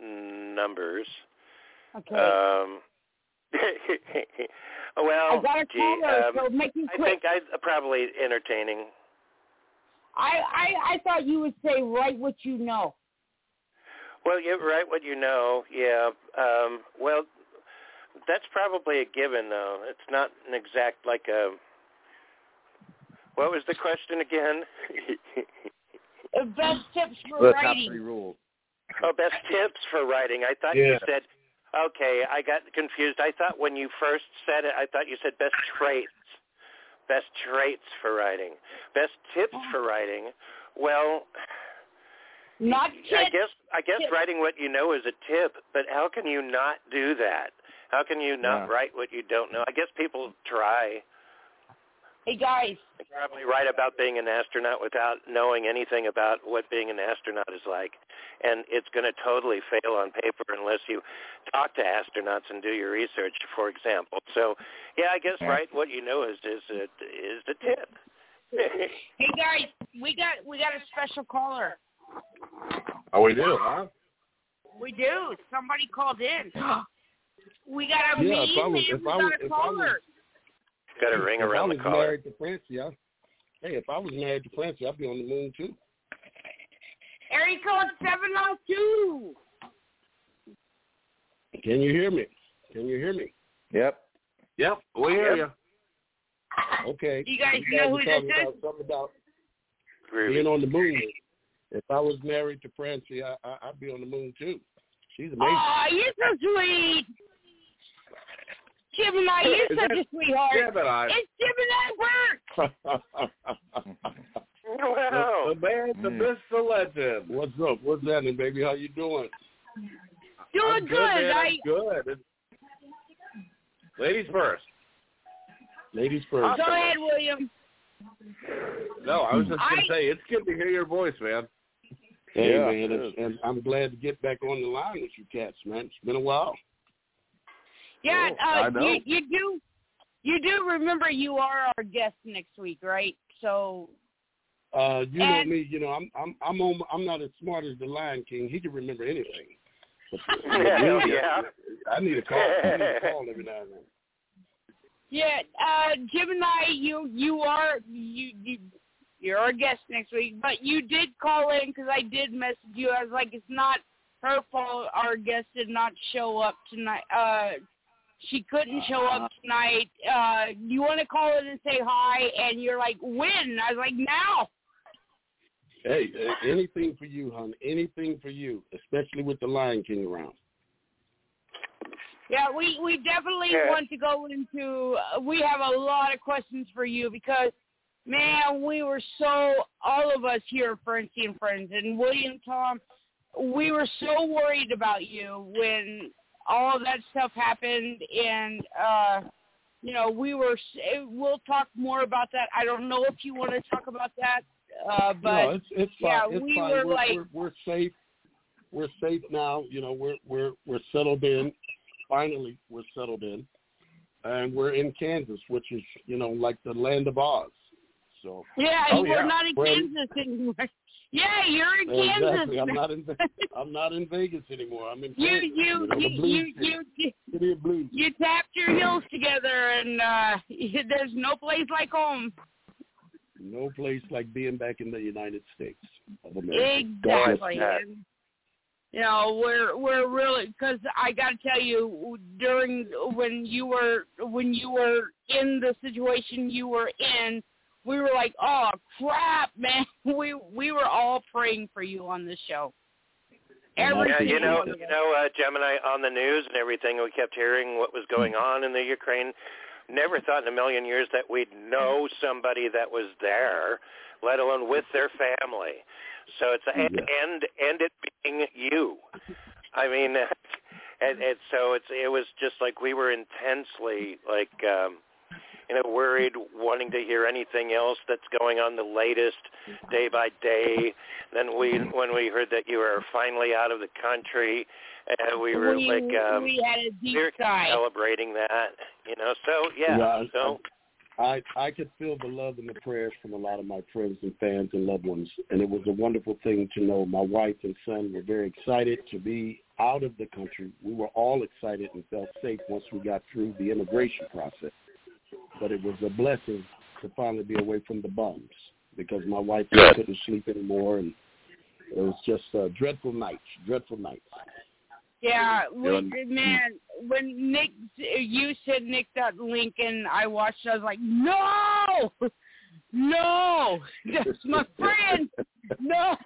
numbers. Okay. Um, well, I got a gee, caller, um, so make it I quick. think I probably entertaining. I, I I thought you would say write what you know. Well, you're right. What you know, yeah. Um, well, that's probably a given, though. It's not an exact like a. What was the question again? Uh, Best tips for The top writing. three rules. oh, best tips for writing. I thought you said. Okay, I got confused. I thought when you first said it, I thought you said best traits. Best traits for writing. Best tips for writing. Well, Not I guess I guess Tips. writing what you know is a tip, but how can you not do that? How can you not Yeah. write what you don't know? I guess people try. Hey guys, They probably write about being an astronaut without knowing anything about what being an astronaut is like, and it's going to totally fail on paper unless you talk to astronauts and do your research, for example. So, yeah, I guess Yeah. write what you know is is a, is the tip. hey guys, we got we got a special caller. Oh, we do, huh? We do. Somebody called in. we got a Yeah, if I mean was- man. if We I got a if I was- caller. Got a ring if around I the was collar. married to Francie, I, hey, if I was married to Francie, I'd be on the moon too. Area code seven oh two. Can you hear me? Can you hear me? Yep. Yep, we hear you. Okay. You guys You know were who talking this is? about something about Groovy. being on the moon. If I was married to Francie, I, I, I'd be on the moon too. She's amazing. Oh, you're so sweet. Gemini, you're Is such that- a sweetheart. Gemini. It's Gemini Burke. Wow. The, the man, the Mm. myth, the legend. What's up? What's happening, baby? How you doing? Doing I'm good. good. Man. I I'm good. Ladies first. Ladies first. go ahead, William. No, I was just gonna say it's good to hear your voice, man. Hey Yeah, man, it it's, and I'm glad to get back on the line with you cats, man. It's been a while. Yeah, I uh, know. you, you do. You do remember you are our guest next week, right? So Uh, you And- know me, you know I'm I'm I'm on, I'm not as smart as the Lion King. He can remember anything. But, Hell yeah. I need a call. I need a call every now and then. yeah, uh, Gemini, you you are you you you're our guest next week, but you did call in because I did message you. I was like, it's not her fault. Our guest did not show up tonight. Uh, she couldn't show up tonight. Uh, you want to call in and say hi? And you're like, when? I was like, now. Hey, uh, anything for you, hon. Anything for you, especially with the Lion King around. Yeah, we we definitely Yeah. want to go into. Uh, we have a lot of questions for you because, man, we were so all of us here, at Francie and Friends, and William Tom, we were so worried about you when all of that stuff happened, and uh, you know, we were. s- We'll talk more about that. I don't know if you want to talk about that, uh, but no, it's it's fine. yeah, it's we fine. were we're, like- we're, we're safe. We're safe now. You know, we're we're we're settled in. Finally, we're settled in, and we're in Kansas, which is you know like the land of Oz. So yeah, Oh, we're yeah. not in We're- Kansas anymore. Yeah, you're in Kansas. exactly, I'm not in I'm not in Vegas anymore. I'm in you Kansas. you know, the you you, you city of blues. you tapped your heels together and uh there's no place like home No place like being back in the United States of America. Exactly and, you know we're we're really because i got to tell you during when you were when you were in the situation you were in we were like oh crap man we we were all praying for you on this show Every Yeah, you know, you know, uh, Gemini on the news and everything. We kept hearing what was going on in the Ukraine. Never thought in a million years that we'd know somebody that was there, let alone with their family. So it's and and and it being you. I mean, and, and so it's it was just like we were intensely like um you know worried, wanting to hear anything else that's going on the latest day by day. Then we when we heard that you were finally out of the country, uh, we were we, like um we had a deep we were sigh celebrating that, you know. So yeah, Yeah, so I I could feel the love and the prayers from a lot of my friends and fans and loved ones, and it was a wonderful thing to know. My wife and son were very excited to be out of the country. We were all excited and felt safe once we got through the immigration process. But it was a blessing to finally be away from the bums because my wife Yes. couldn't sleep anymore, and it was just uh, dreadful nights, dreadful nights. Yeah, we, Yeah. man, when Nick, you said Nick got Lincoln, I watched, I was like, no, no, that's my friend. No,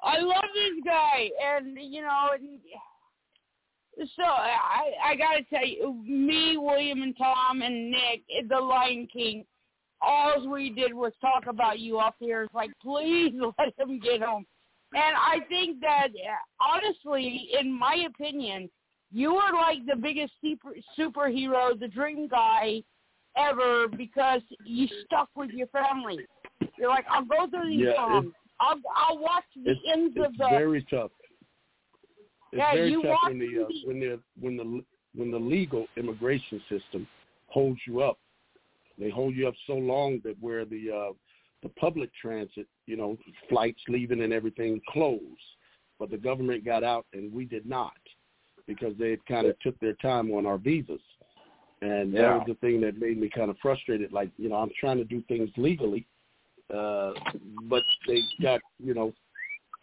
I love this guy. And, you know, and so I, I got to tell you, me, William, and Tom, and Nick, the Lion King, all we did was talk about you up here. It's like, please let him get home. And I think that, honestly, in my opinion, you are like the biggest super, superhero, the dream guy ever because you stuck with your family. You're like, I'll go through these Yeah, songs. I'll I'll watch the ends of the. very tough. It's Yeah, very tough when the uh, when the when the when the legal immigration system holds you up. They hold you up so long that where the uh, the public transit, you know, flights leaving and everything close, but the government got out and we did not because they kind of took their time on our visas. And that Yeah. was the thing that made me kind of frustrated. Like, you know, I'm trying to do things legally, uh, but they got, you know,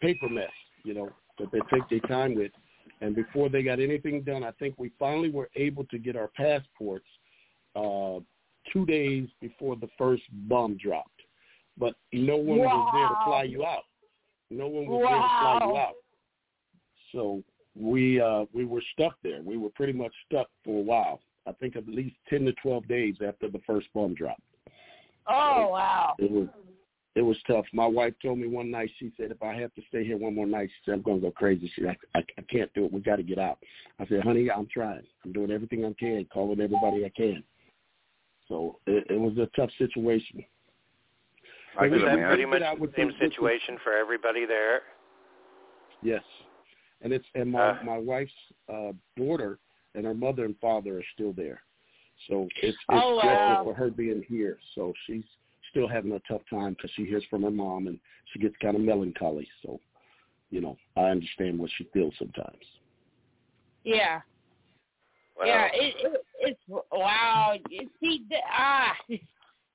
paper mess, you know, that they take their time with. And before they got anything done, I think we finally were able to get our passports uh, two days before the first bomb dropped. But no one was there to fly you out. No one was there to fly you out. So we uh, we were stuck there. We were pretty much stuck for a while. I think at least ten to twelve days after the first bomb dropped. Oh wow. It was it was tough. My wife told me one night. She said, "If I have to stay here one more night, she said I'm going to go crazy." She, said, I, I, I can't do it. We got to get out. I said, "Honey, I'm trying. I'm doing everything I can, calling everybody I can." So it, it was a tough situation. I But could we- Is that imagine. pretty did much the same situation for everybody there? Yes, and it's and my Uh. my wife's uh, daughter and her mother and father are still there, so it's it's Oh, stressful wow. for her being here. So she's still having a tough time because she hears from her mom and she gets kind of melancholy. So, you know, I understand what she feels sometimes. Yeah. Wow. Yeah, it, it it's wow. You see, the, ah,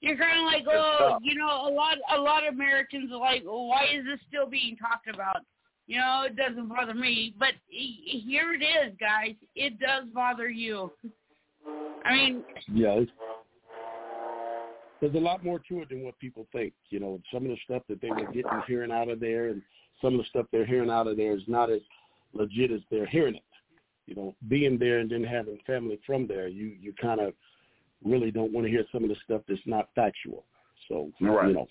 you're kind of like, oh, you know, a lot a lot of Americans are like, well, why is this still being talked about? You know, it doesn't bother me, but here it is, guys. It does bother you. I mean, Yeah, it's, there's a lot more to it than what people think. You know, some of the stuff that they were getting hearing out of there, and some of the stuff they're hearing out of there is not as legit as they're hearing it. You know, being there and then having family from there, you you kind of really don't want to hear some of the stuff that's not factual. So Right. you know,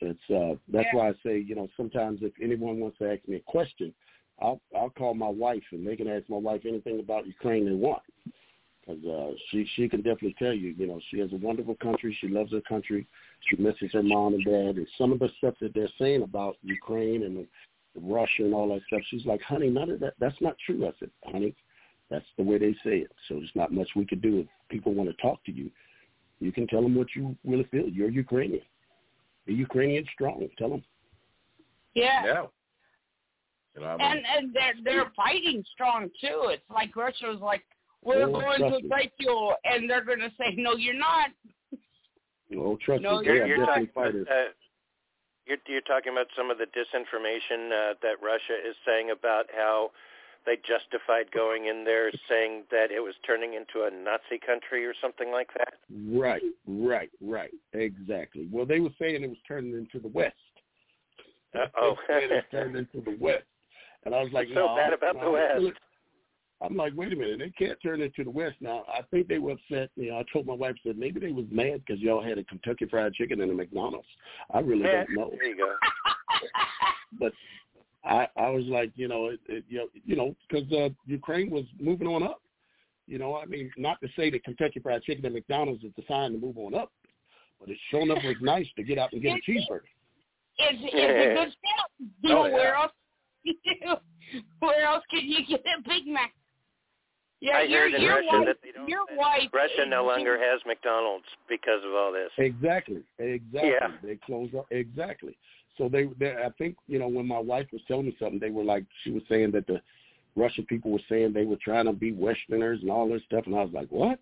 it's uh that's Yeah. why I say you know sometimes if anyone wants to ask me a question, I'll I'll call my wife and they can ask my wife anything about Ukraine they want because uh, she she can definitely tell you, you know, she has a wonderful country. She loves her country. She misses her mom and dad, and some of the stuff that they're saying about Ukraine and Russia and all that stuff. She's like, honey, none of that. That's not true. I said, honey, that's the way they say it. So there's not much we could do if people want to talk to you. You can tell them what you really feel. You're Ukrainian. Be Ukrainian strong. Tell them. yeah. Yeah. You know, I mean, And and they're they're fighting strong too. It's like Russia was like, we're Oh, going to me. fight you, and they're going to say, no, you're not. Oh, trust No, me, you're- you're definitely talking fighters. uh, you're, you're talking about some of the disinformation uh, that Russia is saying about how they justified going in there, saying that it was turning into a Nazi country or something like that. Right, right, right. Exactly. Well, they were saying it was turning into the West. Oh, They it was turning into the West. And I was like, What's so no, bad about the no, West? I'm like, wait a minute, they can't turn into the West now. I think they were upset. You know, I told my wife said maybe they was mad because y'all had a Kentucky Fried Chicken and a McDonald's. I really yeah, don't know, there you go. but I I was like, you know, it, it, you know, you know, because uh, Ukraine was moving on up. You know, I mean, not to say that Kentucky Fried Chicken and McDonald's is the sign to move on up, but it sure enough was nice to get out and get a cheeseburger. It's it's a good step. You know Oh, yeah. where else? where else can you get a Big Mac? Yeah, I your heard in your Russia wife, that they don't. your wife. Russia no longer has McDonald's because of all this. Exactly, exactly. Yeah. They closed up exactly. So they, they, I think, you know, when my wife was telling me something, they were like, she was saying that the Russian people were saying they were trying to be Westerners and all this stuff, and I was like, what?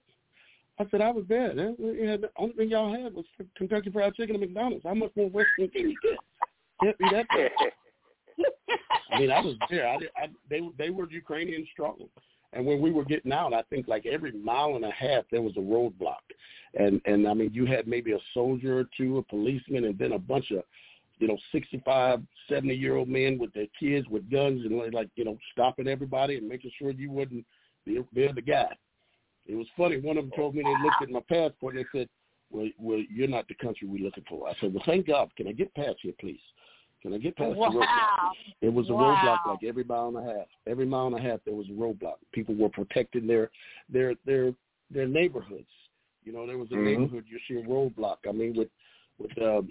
I said I was there. That- yeah, The only thing y'all had was Kentucky Fried Chicken and McDonald's. How much more Western can you get? Can't be that bad. I mean, I was there. I, I, they they were Ukrainian strong, and when we were getting out, I think like every mile and a half there was a roadblock, and and I mean you had maybe a soldier or two, a policeman, and then a bunch of you know 65, 70 year old men with their kids with guns and like you know stopping everybody and making sure you wouldn't be they're the guy. It was funny. One of them told me they looked at my passport and they said, "Well, well, you're not the country we're looking for." I said, "Well, thank God. Can I get past here, please? Can I get past the roadblock?" It was a Wow. roadblock like every mile and a half. Every mile and a half there was a roadblock. People were protecting their their their their neighborhoods. You know, there was a Mhm. neighborhood you see a roadblock. I mean with with um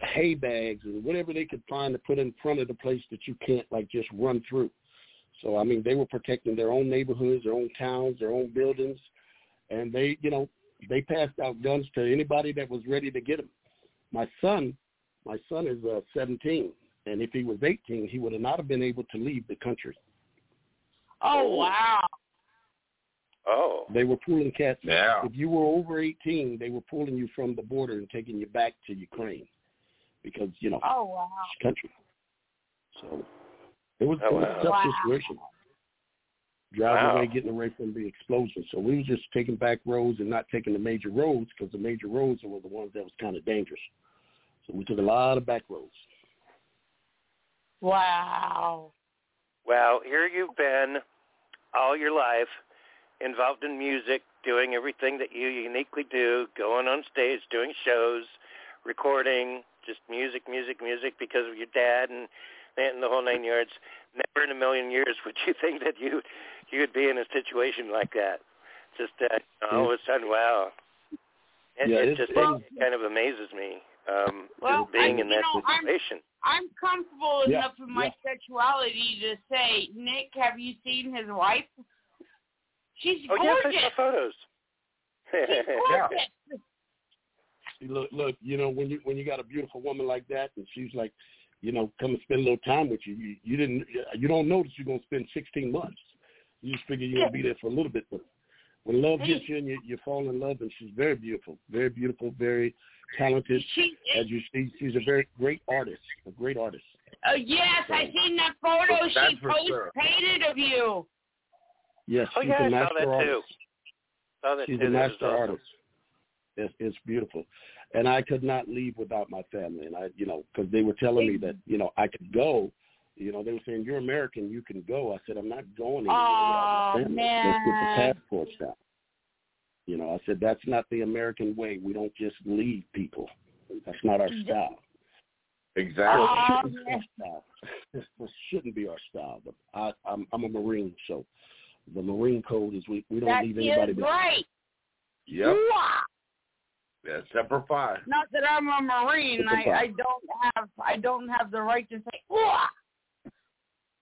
hay bags and whatever they could find to put in front of the place that you can't like just run through. So I mean they were protecting their own neighborhoods, their own towns, their own buildings and they, you know, they passed out guns to anybody that was ready to get them. My son, my son is uh, 17, and if he was 18, he would have not have been able to leave the country. Oh wow. Oh. They were pulling cats. Yeah. If you were over 18, they were pulling you from the border and taking you back to Ukraine because you know Oh wow. country. So it was, Oh, it was wow. a tough Wow. situation. Driving Wow. away, getting away from the explosion. So we were just taking back roads and not taking the major roads because the major roads were the ones that was kind of dangerous. So we took a lot of back roads. Wow. Well, here you've been all your life involved in music, doing everything that you uniquely do, going on stage, doing shows, recording, just music, music, music because of your dad and that and the whole nine yards. Never in a million years would you think that you you would be in a situation like that. Just uh, all of a sudden, wow. It, Yeah, it it's- just it's- it kind of amazes me. Um, Well, just being I- in you that know, I'm- I'm comfortable Yeah, enough in my yeah. sexuality to say, Nick, have you seen his wife? She's oh yes, gorgeous. I saw photos. She's gorgeous. See, look, look, you know, when you when you got a beautiful woman like that, and she's like, you know, come and spend a little time with you, you, you didn't, you don't know that you're gonna spend 16 months. You just figure you're gonna be there for a little bit, but when love hits you and you, you fall in love, and she's very beautiful, very beautiful, very talented. She, As you see, she's a very great artist, a great artist. Oh yes, I seen that photo oh, she for post sure. painted of you. Yes, Oh she's yeah, a I saw master that too. artist. Saw that She's too. a master awesome. artist. It's, it's beautiful, and I could not leave without my family. And I, you know, because they were telling me that you know I could go. You know, they were saying you're American, you can go. I said I'm not going anywhere Oh, without my family. Let's get the passports out. You know, I said that's not the American way. We don't just leave people. That's not our style. Exactly. Oh, It shouldn't be our style. It shouldn't be our style. But I, I'm, I'm a Marine, so the Marine code is we, we don't That leave anybody is behind. right. Yep. Mwah. Yeah, Semper Fi. Not that I'm a Marine. It's a I, fact. I don't have I don't have the right to say Mwah.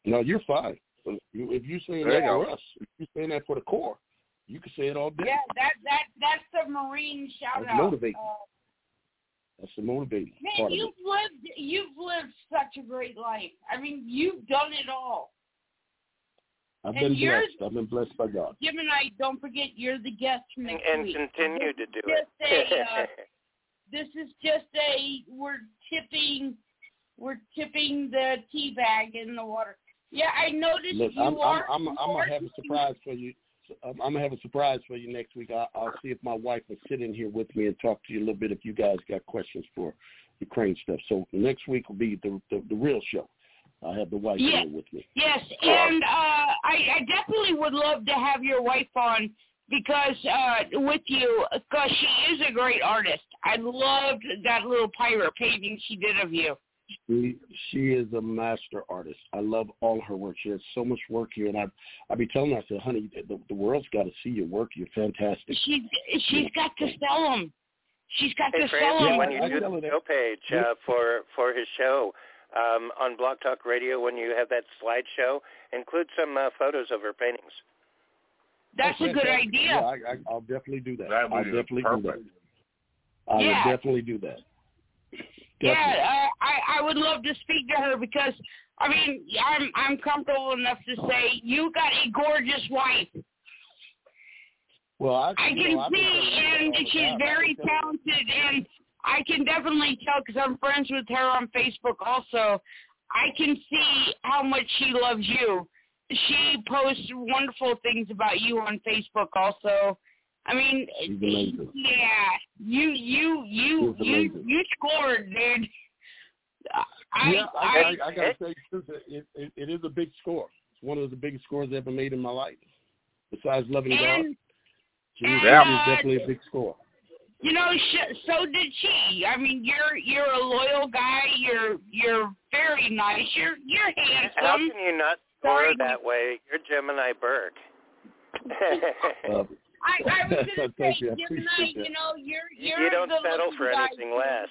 No, you're fine. If you- If you're saying There that you for us, if you're saying that for the Corps, you can say it all day. Yeah, that that that's the Marine shout That's out. motivating. Uh, That's the motivating man, part you've it. lived you've lived such a great life. I mean, you've done it all. I've and been blessed. I've been blessed by God. Gemini, don't forget, you're the guest and, next and week. continue to do Just it. a, uh, this is just a we're tipping we're tipping the tea bag in the water. Yeah, I noticed Look, you I'm, I'm. I'm, I'm gonna have a surprise for you. I'm, I'm gonna have a surprise for you next week. I, I'll see if my wife will sit in here with me and talk to you a little bit if you guys got questions for Ukraine stuff. So next week will be the the, the real show. I have the wife here with me. Yes, and uh, I, I definitely would love to have your wife on because uh, with you, because she is a great artist. I loved that little pirate painting she did of you. She she is a master artist. I love all her work. She has so much work here, and I I be telling her, I said, honey, the, the world's got to see your work. You're fantastic. She she's got to sell them. She's got Hey, to sell Francie, them. when you do the her that- show page uh, for for his show um, on Blog Talk Radio, when you have that slideshow, include some uh, photos of her paintings. That's a good idea. Yeah, I, I, I'll definitely do that. That would I'll be definitely do that. I Yeah. will definitely do that. Yeah, Definitely. uh, I I would love to speak to her because I mean I'm I'm comfortable enough to say you got a gorgeous wife. Well, I, I can know, see, telling you that and she's. Very can tell you talented, and I can definitely tell because I'm friends with her on Facebook. Also, I can see how much she loves you. She posts wonderful things about you on Facebook. Also, I mean, yeah, you you you you you scored, dude. I, yeah, I, I, I, I gotta say, it, it, it is a big score. It's one of the biggest scores I've ever made in my life. Besides loving God, and she was, and, she was uh, definitely a big score. You know, sh- so did she. I mean, you're you're a loyal guy. You're you're very nice. You're you're handsome. How handsome. can you not score Sorry. that way? You're Gemini Burke. Uh, I, I was gonna say, Thank you. I Gemini, appreciate that. you know, you're you you're don't the settle for guy, anything too. less.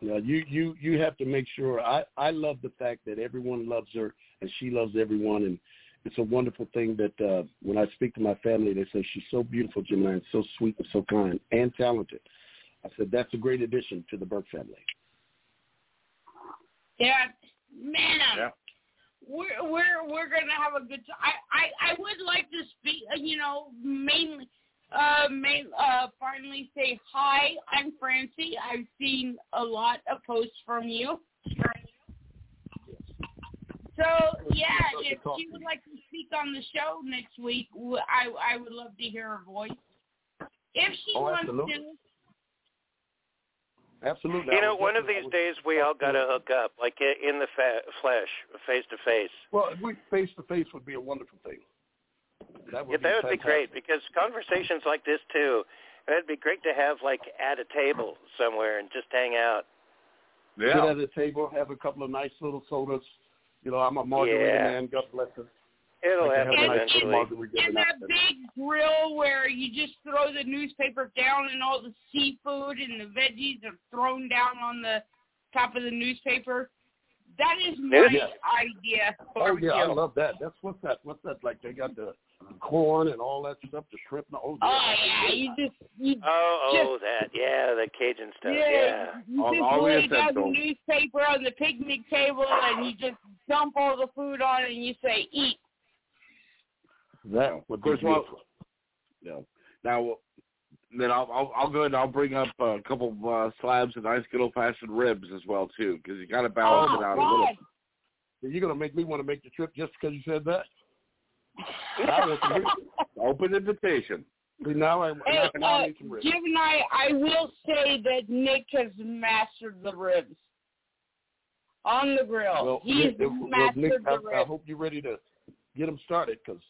Yeah, you you you have to make sure. I I love the fact that everyone loves her and she loves everyone, and it's a wonderful thing that uh when I speak to my family, they say she's so beautiful, Jimmy, and so sweet and so kind and talented. I said that's a great addition to the Burke family. Yeah, man, Yeah. We're we're we're gonna have a good time. I I I would like to speak, uh, you know, mainly, uh, main, uh, finally say hi. I'm Francie. I've seen a lot of posts from you. So yeah, if she would like to speak on the show next week, I I would love to hear her voice. If she Oh, wants absolutely. to, Absolutely. You know, one of these days we all got to hook up, like in the fa- flesh, face to face. Well, face to face would be a wonderful thing. That would Yeah, be that would be great because conversations like this too. It'd be great to have like at a table somewhere and just hang out. Yeah. Sit at a table, have a couple of nice little sodas. You know, I'm a margarita Yeah. man. God bless her. It'll happen have a nice eventually. little margarita every and that big grill where you just throw the newspaper down and all the seafood and the veggies are thrown down on the top of the newspaper. That is my Yeah. idea. Oh yeah, I love that. That's what's that? What's that? Like they got the corn and all that stuff, the shrimp. And, oh, Oh yeah. yeah, you just you Oh, oh, that, yeah, the Cajun stuff, yeah, yeah. you just all the lay down the newspaper on the picnic table and you just dump all the food on it and you say eat. That would Of be course, well- beautiful. Yeah. Now, then I'll I'll, I'll go ahead and I'll bring up a couple of uh, slabs of nice good old fashioned ribs as well too, because you got to balance Oh it out a little. God. You're gonna make me want to make the trip just because you said that. I want some ribs. Open invitation. Now I, Hey, now uh, eat some ribs. Gemini, I will say that Nick has mastered the ribs on the grill. Well, He's Nick, well, mastered Nick, the I, ribs. I hope you're ready to get them started because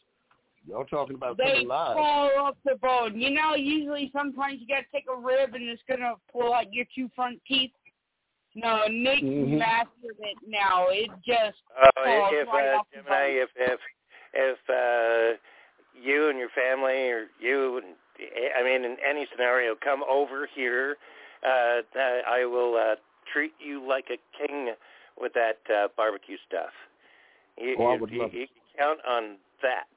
y'all talking about they coming live. fall off the bone. You know, usually sometimes you got to take a rib and it's gonna pull out your two front teeth. No, Nick Mhm. mastered it now. It just Oh, falls if right uh, off the bone. if if if uh, you and your family or you, and I mean, in any scenario, come over here, uh, uh, I will uh, treat you like a king with that uh, barbecue stuff. You, Oh, I you- would you, love you it. can count on that.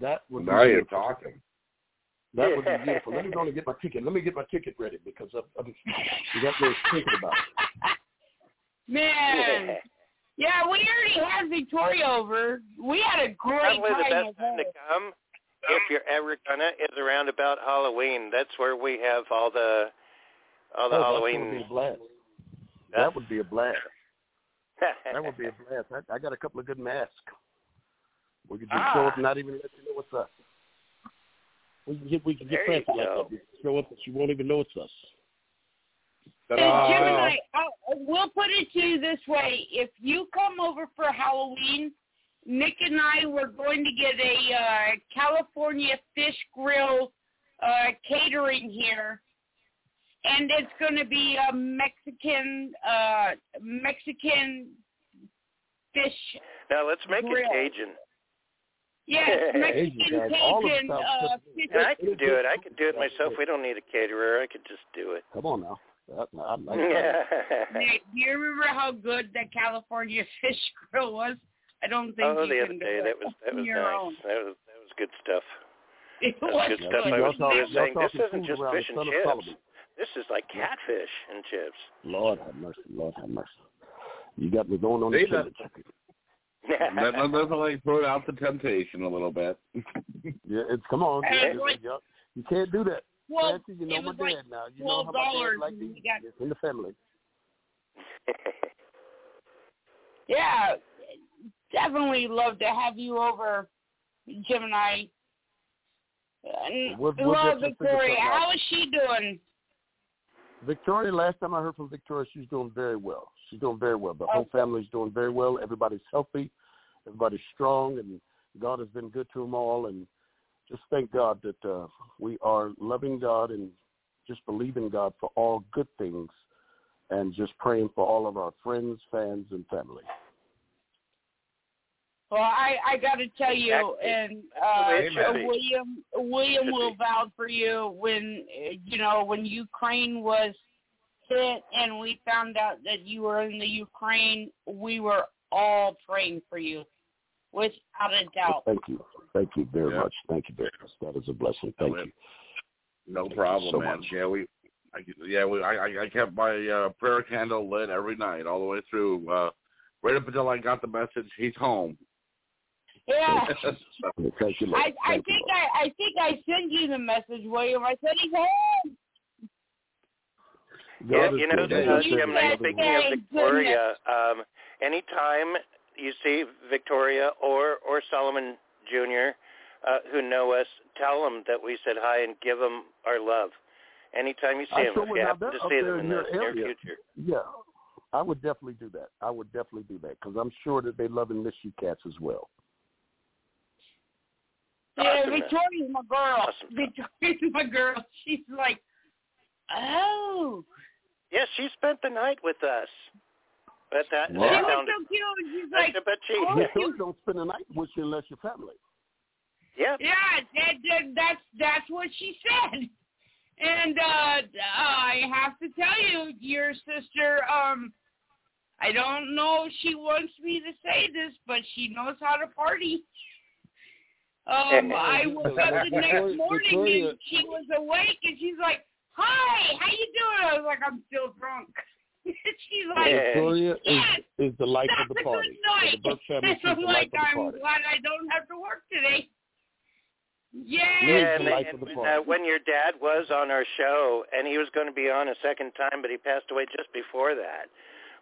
That would Now be you're beautiful. talking. That would be beautiful. Let me go and get my ticket. Let me get my ticket ready because I'm, I'm, you got me thinking about it. Man. Yeah, we already had Victoria over. We had a great Probably the best time to come, if you're ever gonna, is around about Halloween. That's where we have all the all the Oh, Halloween. That would be a blast. That would be a blast. That would be a blast. I, I got a couple of good masks. We could just show Ah. up and not even let you know what's up. We can get we can get There you fancy like go. that. We can show up and she won't even know it's us. Hey, Gemini, uh, we'll put it to you this way: if you come over for Halloween, Nick and I were going to get a uh, California fish grill uh, catering here, and it's going to be a Mexican uh, Mexican fish. now let's make Grill. it Cajun. Yes, Asian Mexican guys, all of Cajun uh. And I can do it. I can do it myself. We don't need a caterer. I could just do it. Come on now. That, I like that. Nick, do you remember how good that California fish grill was? I don't think oh, you the can other do day it that was that on was your nice. own. That was that was good stuff. It That was was good stuff. Yeah, I was, y'all I talk- was saying y'all this isn't just fish and chips. Solomon. This is like catfish and chips. Lord have mercy. Lord have mercy. You got me going on See, the that- chicken. Let, let, let's like throw out the temptation a little bit. Yeah, it's come on. Hey, You- like- you, you can't do that. Well, Francie, you know it my was like dad now. You know how my $12 dad like and to eat. got- It's in the family. Yeah, definitely love to have you over, Gemini. And We'll- we'll love get to figure Victoria. How is she doing? Victoria, last time I heard from Victoria, she's doing very well. She's doing very well. The whole family's doing very well. Everybody's healthy. Everybody's strong, and God has been good to them all. And just thank God that uh, we are loving God and just believing God for all good things, and just praying for all of our friends, fans, and family. Well, I I got to tell you, and uh, way it should be. William William will vouch for you when uh, you know when Ukraine was hit and we found out that you were in the Ukraine. We were all praying for you, without a doubt. Thank you. Thank you very Yeah. much. Thank you very much. That is a blessing. Thank Yeah. you. No Thank you problem, so man. much. Yeah, we I yeah, we, I I kept my uh, prayer candle lit every night, all the way through, uh, right up until I got the message he's home. Yeah. Thank you, Lord. I, I Thank you, think Lord. I, I think I sent you the message, William. I said he's home. Yeah, you know, good. uh, God is You Jim, good. said speaking thank of Victoria, um, anytime you see Victoria or or Solomon Jr., uh, who know us, tell them that we said hi and give them our love. Anytime you see I them, if you happen to see them in in the your near future. Yeah, I would definitely do that. I would definitely do that because I'm sure that they love and miss you cats as well. Yeah, Awesome. Victoria's my girl. Awesome. Victoria's my girl. She's like, oh. Yes, she spent the night with us. But that, Wow. She that was sounded, so cute. She's but, like, but she, oh, You don't spend the night with you unless you're family. yeah, yeah, that, that, that's that's what she said. And uh I have to tell you, your sister, um, I don't know if she wants me to say this, but she knows how to party. Um, I woke up the next morning and she was awake and she's like, "Hi, how you doing?" I was like, "I'm still drunk." she's like, Victoria Yes, is, is the life of the party. good For night." the Burke family, she's I'm the like, life of the "I'm party. glad I don't have to work today." Liz Yeah. Yeah, the and, and when, uh, when your dad was on our show, and he was going to be on a second time, but he passed away just before that.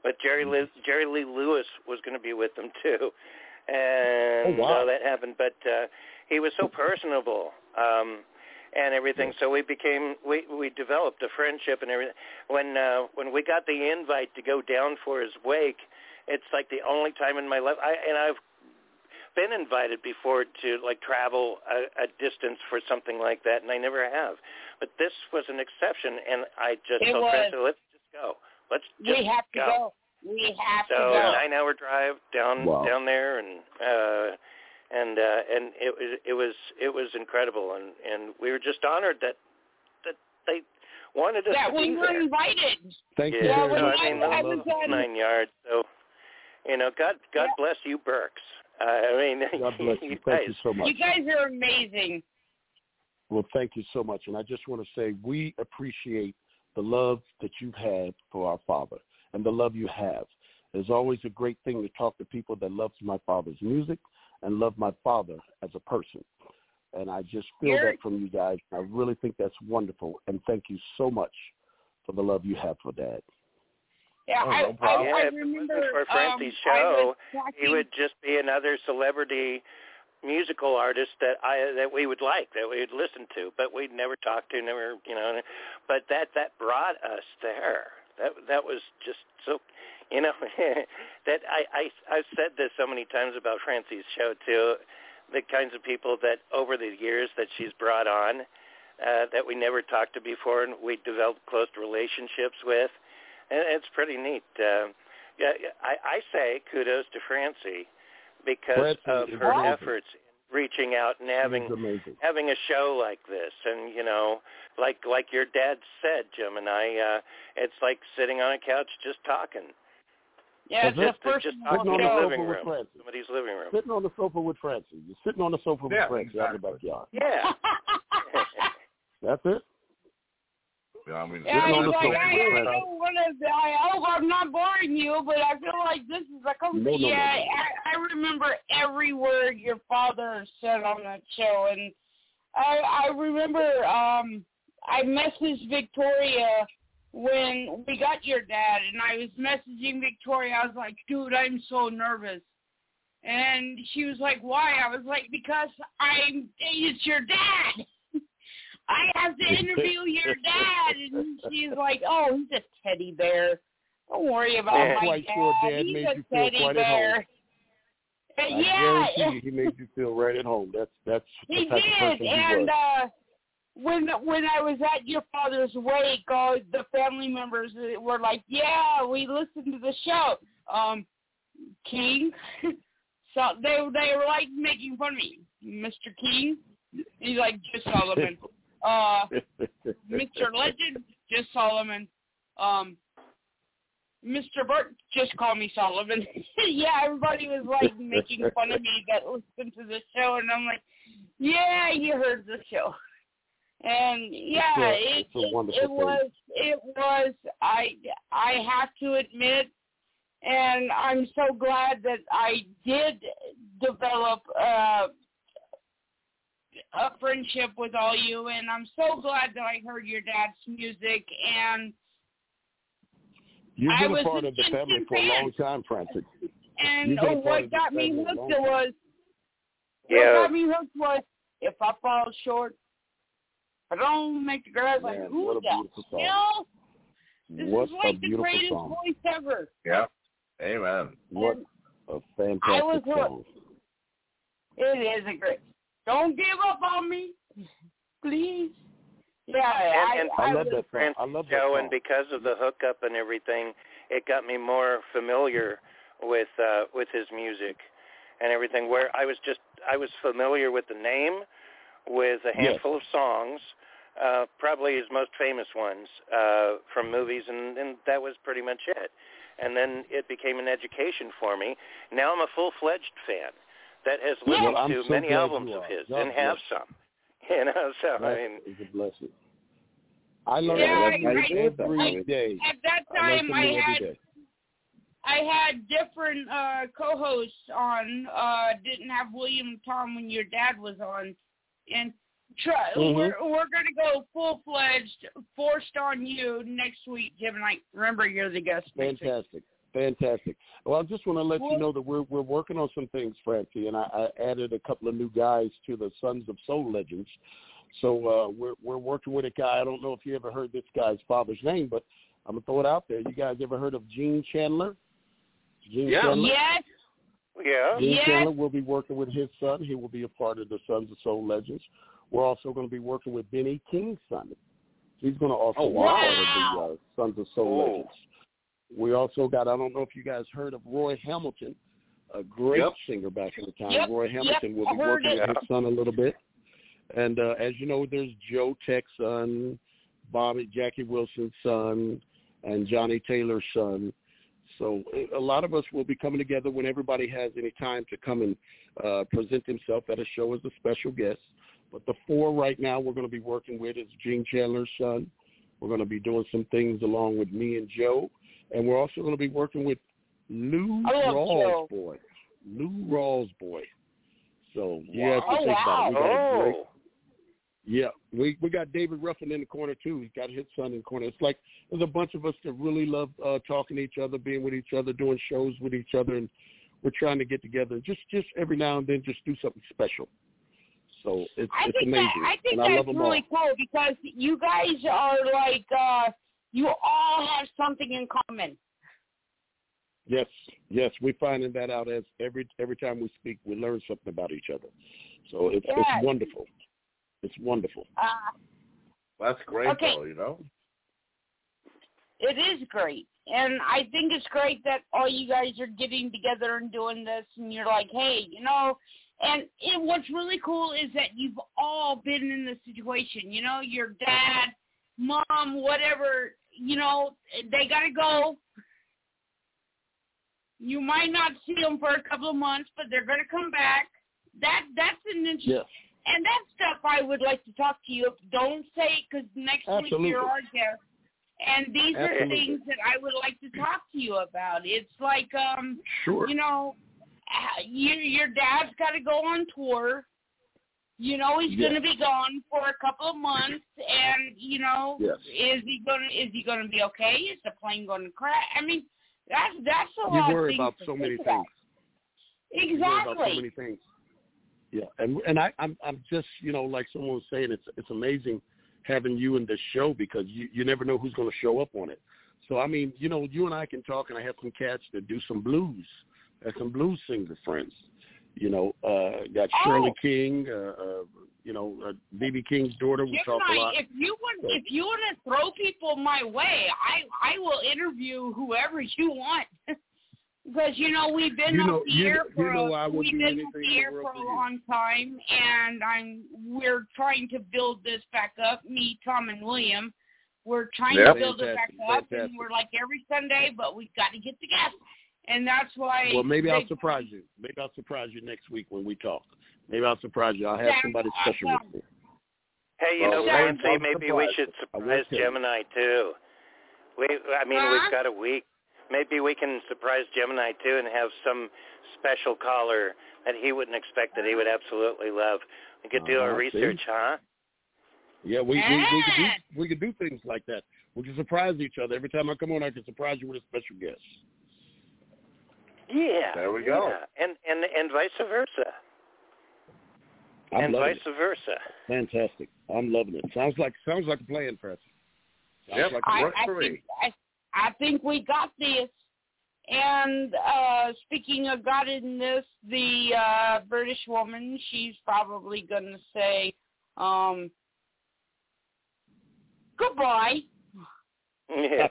But Jerry Lee, Jerry Lee Lewis was going to be with them too, and Oh, wow. uh, that happened. But uh, he was so personable um, and everything, so we became we we developed a friendship and everything. When uh, when we got the invite to go down for his wake, it's like the only time in my life. I and I've been invited before to like travel a, a distance for something like that, and I never have. But this was an exception, and I just It told was. Francis, let's just go. Let's just we have to go. go. We have So to go. nine hour drive down Wow. down there, and uh, and uh, and it was it was it was incredible, and and we were just honored that that they wanted us that to we be were there. invited. Thank you Yeah, very so much. I mean, I- I was on- nine yards. So, you know, God, God Yeah. bless you, Burkes. Uh, I mean, God bless you. you Thank guys. you so much. You guys are amazing. Well, thank you so much. And I just want to say we appreciate the love that you've had for our father and the love you have. It's always a great thing to talk to people that loves my father's music and love my father as a person. And I just feel You're- that from you guys. I really think that's wonderful. And thank you so much for the love you have for dad. Yeah, Oh, I, no problem. I, Yeah, I if it wasn't remember for Francie's um, show, was he would just be another celebrity musical artist that I that we would like, that we would listen to, but we'd never talk to, never, you know. But that that brought us there. That that was just so, you know, that I I I've said this so many times about Francie's show too. The kinds of people that over the years that she's brought on, uh, that we never talked to before, and we developed close relationships with, and it's pretty neat. Uh, yeah, I, I say kudos to Francie because Francie of her amazing. efforts in reaching out and having having a show like this and you know like like your dad said jim and i uh it's like sitting on a couch just talking yeah, That's it's just the first just Sitting talking on in the the sofa living with room Francie. somebody's living room Sitting on the sofa with Francie. You're sitting on the sofa with Yeah, Francie out in the backyard. yeah That's it. yeah i mean Yeah, Sitting on he's the like, sofa I, I don't want to. I hope I'm not boring you, but I feel like this is a complete. No, no, no, yeah, no, no. I, I remember every word your father said on that show, and I, I remember um, I messaged Victoria when we got your dad, and I was messaging Victoria. I was like, "Dude, I'm so nervous." And she was like, "Why?" I was like, "Because I'm. It's your dad." I have to interview your dad. And she's like, oh, he's a teddy bear. Don't worry about I'm my quite dad. sure Dad he's a you feel teddy bear. I yeah, guarantee you, he made you feel right at home. That's that's he did. he And uh when when I was at your father's wake, all the family members were like, "Yeah, we listened to the show." Um, King, so they they were like making fun of me, Mr. King. He's like, "Just Solomon." uh, Mr. Legend, just Solomon. Um, Mr. Burt, just call me Solomon. yeah, everybody was like making fun of me that listened to the show, and I'm like, yeah, you heard the show. And yeah, It's a- it it's a it, wonderful it thing. was it was I I have to admit, and I'm so glad that I did develop uh, a friendship with all you, and I'm so glad that I heard your dad's music and. You've I been was a part of the family for a long time, Francis. And You've been a oh, part what of this got me a hooked long was what got me hooked was if I fall short, I don't make the girls like Man, who what a the song. hell? This what is like a the greatest song. voice ever. Yeah. Amen. What a I was fantastic hooked. song. It is a great. Don't give up on me, please. Yeah, And, and I I, love was, that song. I love that song. and because of the hookup and everything, it got me more familiar with uh, with his music and everything. Where I was just I was familiar with the name, with a handful of songs, uh, probably his most famous ones uh, from movies, and, and that was pretty much it. And then it became an education for me. Now I'm a full-fledged fan that has Yeah. listened Well, to so many albums of his God and have some. You know, so I mean, it's a blessing. I learned Yeah, every I- every I- day. at that time, something I had day. I had different uh co-hosts on. Uh Didn't have William Tom when your dad was on, and try, Mhm. we're we're gonna go full fledged, forced on you next week, Jim and I. Remember, you're the guest. Fantastic. Fantastic. Well, I just want to let you know that we're we're working on some things, Francie, and I, I added a couple of new guys to the Sons of Soul Legends. So uh, we're we're working with a guy. I don't know if you ever heard this guy's father's name, but I'm gonna throw it out there. You guys ever heard of Gene Chandler? Gene Yeah. Chandler. Yes, yeah. Gene Yes. Chandler will be working with his son. He will be a part of the Sons of Soul Legends. We're also going to be working with Benny King's son. He's going to also Oh, be wow. part of the uh, Sons of Soul Oh. Legends. We also got, I don't know if you guys heard of Roy Hamilton, a great Yep. singer back in the time. Yep, Roy Hamilton yep, will be working it. with his son a little bit. And uh, as you know, there's Joe Tex's son, Bobby, Jackie Wilson's son, and Johnnie Taylor's son. So a lot of us will be coming together when everybody has any time to come and uh, present themselves at a show as a special guest. But the four right now we're going to be working with is Gene Chandler's son. We're going to be doing some things along with me and Joe, and we're also going to be working with Lou Rawls boy, Lou Rawls boy. So you Wow. have to think about it. We got a great Oh, yeah, we we got David Ruffin in the corner too. He's got his son in the corner. It's like there's a bunch of us that really love uh, talking to each other, being with each other, doing shows with each other, and we're trying to get together. Just just every now and then, just do something special. So it's I it's think amazing, that I think and I love that's them really all. cool because you guys are like uh you all have something in common. Yes, yes, we're finding that out as every every time we speak, we learn something about each other. So it's Yes. it's wonderful. It's wonderful. Uh, That's great, Okay. though. You know. it is great. And I think it's great that all you guys are getting together and doing this and you're like, hey, you know, and it, what's really cool is that you've all been in this situation. You know, your dad, mom, whatever, you know, they got to go. You might not see them for a couple of months, but they're going to come back. That That's an interesting Yes. and that stuff I would like to talk to you. Don't say because next week you're our guest, and these are things that I would like to talk to you about. It's like, um, Sure. you know, you, your dad's got to go on tour. You know he's Yes. going to be gone for a couple of months, and you know, Yes. is he going to is he going to be okay? Is the plane going to crash? I mean, that's that's a You lot of worry about so many about. things. You worry about so many things. Yeah, and and I, I'm I'm just you know like someone was saying, it's it's amazing having you in this show because you you never know who's going to show up on it. So I mean, you know, you and I can talk, and I have some cats that do some blues, have some blues singer friends. You know, uh got Shirley Oh. King, uh, uh you know, uh, BB King's daughter. We talk a lot. if you want, if you want to throw people my way, I I will interview whoever you want. because you know we've been You know- the you- air you for know a, we've been the the air for a long time, and I'm we're trying to build this back up. Me, Tom, and William, we're trying Yep. to build it back Fantastic, up, and we're like every Sunday, but we've got to get the together, and that's why. Well, maybe I'll surprise you. Maybe I'll surprise you next week when we talk. Maybe I'll surprise you. I'll have Yeah, somebody I special with me. Hey, you Well, know, I'm- maybe we should surprise. Gemini too. We, I mean, Huh? we've got a week. Maybe we can surprise Gemini too and have some special caller that he wouldn't expect that he would absolutely love. We could do our Uh-huh, see? research, huh? Yeah, we we, we could do we could do things like that. We can surprise each other. Every time I come on, I can surprise you with a special guest. Yeah. There we go. Yeah. And and and vice versa. I'm and vice it. versa. Fantastic. I'm loving it. Sounds like sounds like a plan, Francis. Sounds Yep. like I, Works I for me. think I, I think we got this. And uh speaking of got in this, the uh British woman, she's probably gonna say, um goodbye. Yeah.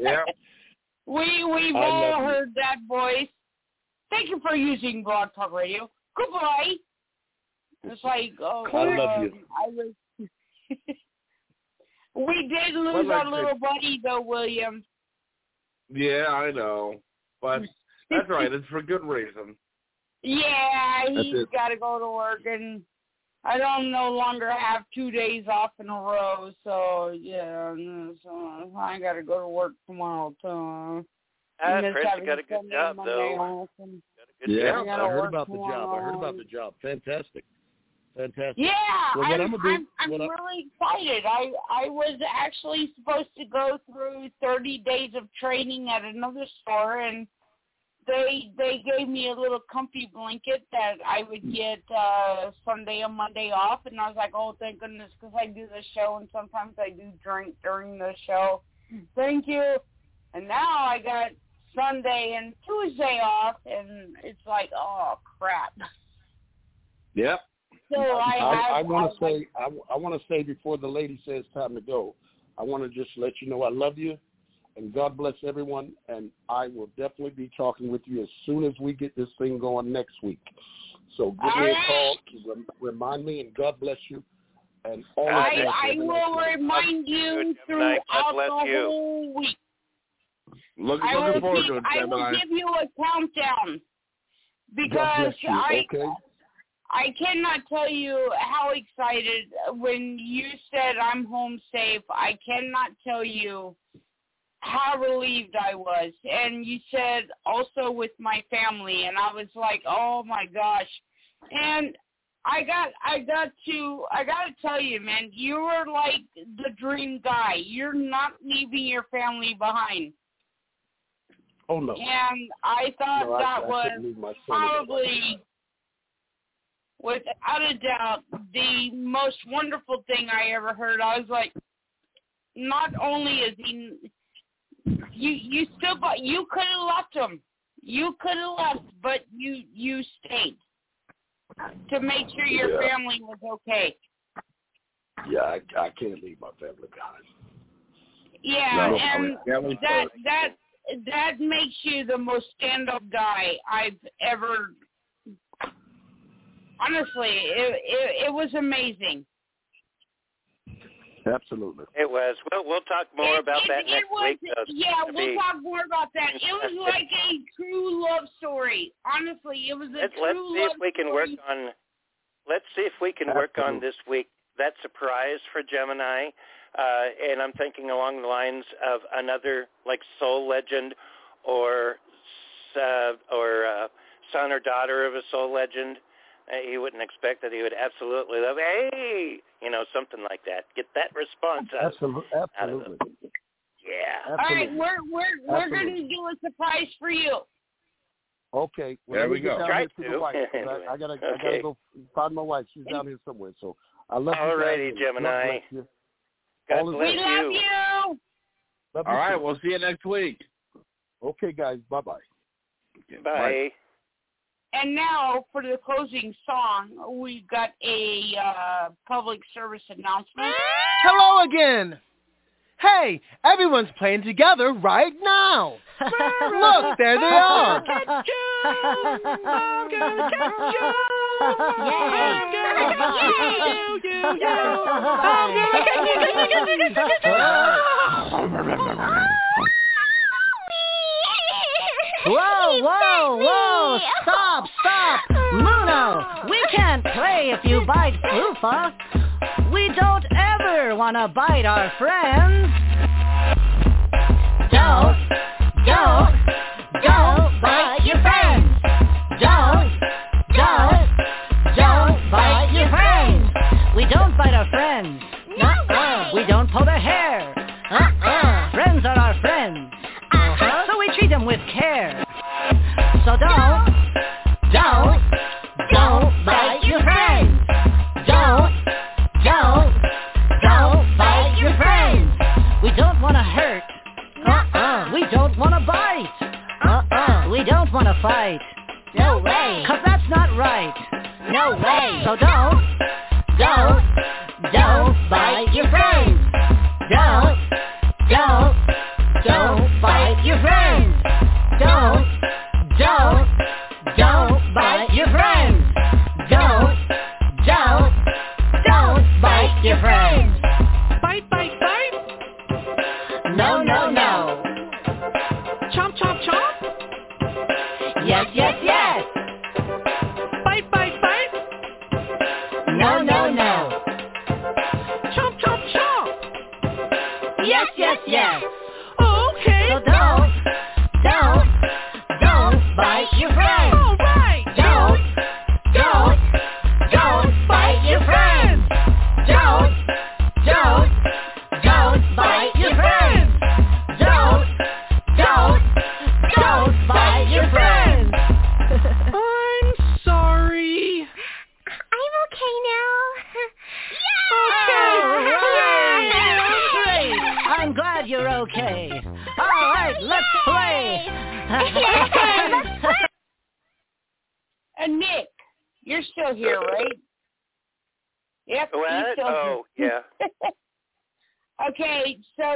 yeah. We we've I all love you. heard that voice. Thank you for using Blog Talk Radio. Goodbye. It's like oh I love um, you. I was We did lose like our little buddy though, William. Yeah, I know, but that's right. It's for good reason. Yeah, he's got to go to work, and I don't no longer have two days off in a row. So yeah, no, so I got to go to work tomorrow too. Ah, Miss Fred, having you got a good job Monday though. and- Good yeah, job. I I heard about the job. I heard about the job. Fantastic. Fantastic. Yeah, Well, I'm, I'ma do- I'm, I'm really excited. I I was actually supposed to go through 30 days of training at another store, and they they gave me a little comfy blanket that I would get uh Sunday and Monday off, and I was like, oh, thank goodness, because I do the show, and sometimes I do drink during the show. Thank you. And now I got Sunday and Tuesday off, and it's like, oh crap. Yep. So I, have, I, want to say I, I want to say before the lady says time to go, I want to just let you know I love you, and God bless everyone. And I will definitely be talking with you as soon as we get this thing going next week. So give All me a right. call to rem- remind me, and God bless you. And all I- of us, I, I will remind you throughout the you. whole week. Look, I looking will, forward keep, to it, I will Gemini. give you a countdown because. I Okay. I cannot tell you how excited when you said I'm home safe. I cannot tell you how relieved I was. And you said also with my family and I was like, "Oh my gosh." And I got I got to I got to tell you, man, you were like the dream guy. You're not leaving your family behind. Oh no. And I thought No, that I was couldn't leave my son alone. probably, without a doubt, the most wonderful thing I ever heard. I was like, not only is he, you you still, but you could have left him. You could have left, but you you stayed to make sure your Yeah. family was okay. Yeah, I, I can't leave my family behind. Yeah, No, and that first. that that makes you the most stand up guy I've ever honestly it, it it was amazing Absolutely. It was. Well, we'll talk more It- about it, that it next was, week. though. Yeah gonna we'll be- talk more about that it was like a true love story honestly it was a Let's, true let's see love if we can work on. Let's see if we can work on this week that surprise for Gemini, uh, and I'm thinking along the lines of another like soul legend, or uh, or uh, son or daughter of a soul legend. He wouldn't expect that he would absolutely love. Hey, you know something like that. Get that response out. Absolutely. out of Absolutely. them. Yeah. all right we're we're we're Absolutely. going to do a surprise for you Okay. Well, There we get go. down Try here to to. the wife. 'cause Anyway. I, I gotta, I gotta go find my wife. She's down here somewhere. So I love you. Alrighty, guys, and Gemini. God bless you. God bless we love you Love All you right, too. we'll see you next week. Okay, guys. Bye bye. Bye. And now for the closing song, we've got a uh, public service announcement. Hello again. Hey, everyone's playing together right now. Look, there they are. Whoa, whoa, whoa! Stop, stop! Muno, we can't play if you bite Foofa. We don't ever want to bite our friends. Don't, don't, don't bite your friends. Don't, don't, don't bite your friends. We don't bite our friends. Uh-uh. We don't pull their hair. Uh-uh. uh-uh. Friends are our with care. So don't, don't, don't bite your friends. Don't, don't, don't bite your friends. We don't want to hurt. Uh-uh. We don't want to bite. Uh-uh. We don't want to fight. No way. Cause that's not right. No way. So don't, don't, don't bite your friends. Don't, don't, don't Yes,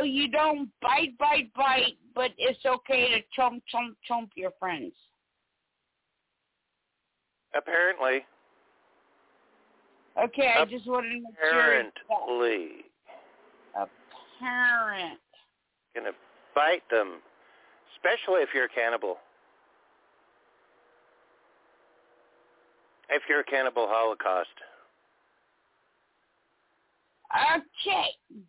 so you don't bite, bite, bite, but it's okay to chomp, chomp, chomp your friends. Apparently. Okay, I just wanted to make sure. Apparently. Apparent. Gonna bite them. Especially if you're a cannibal. If you're a cannibal holocaust. Okay.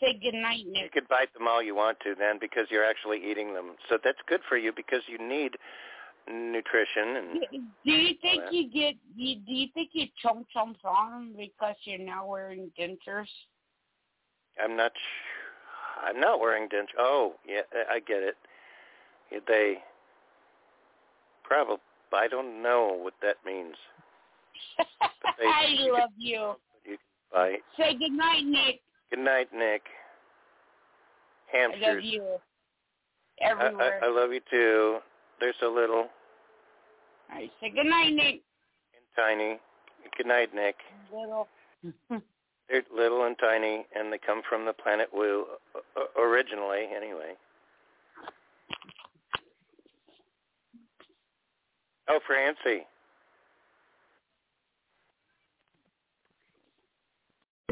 Say goodnight, Nick. You could bite them all you want to then because you're actually eating them. So that's good for you because you need nutrition and Do you think you get? You, do you think you chomp chomp on them because you're now wearing dentures? I'm not sh- I'm not wearing dent Oh, yeah, I get it. They probably I don't know what that means. they- I love you. You can bite. Say goodnight, Nick. Good night, Nick. Hamsters. I love you. I, Everywhere. I, I love you too. They're so little All right, say good night, Nick. and tiny. Good night, Nick. Little. They're little and tiny, and they come from the planet Wu originally, anyway. Oh, Francie.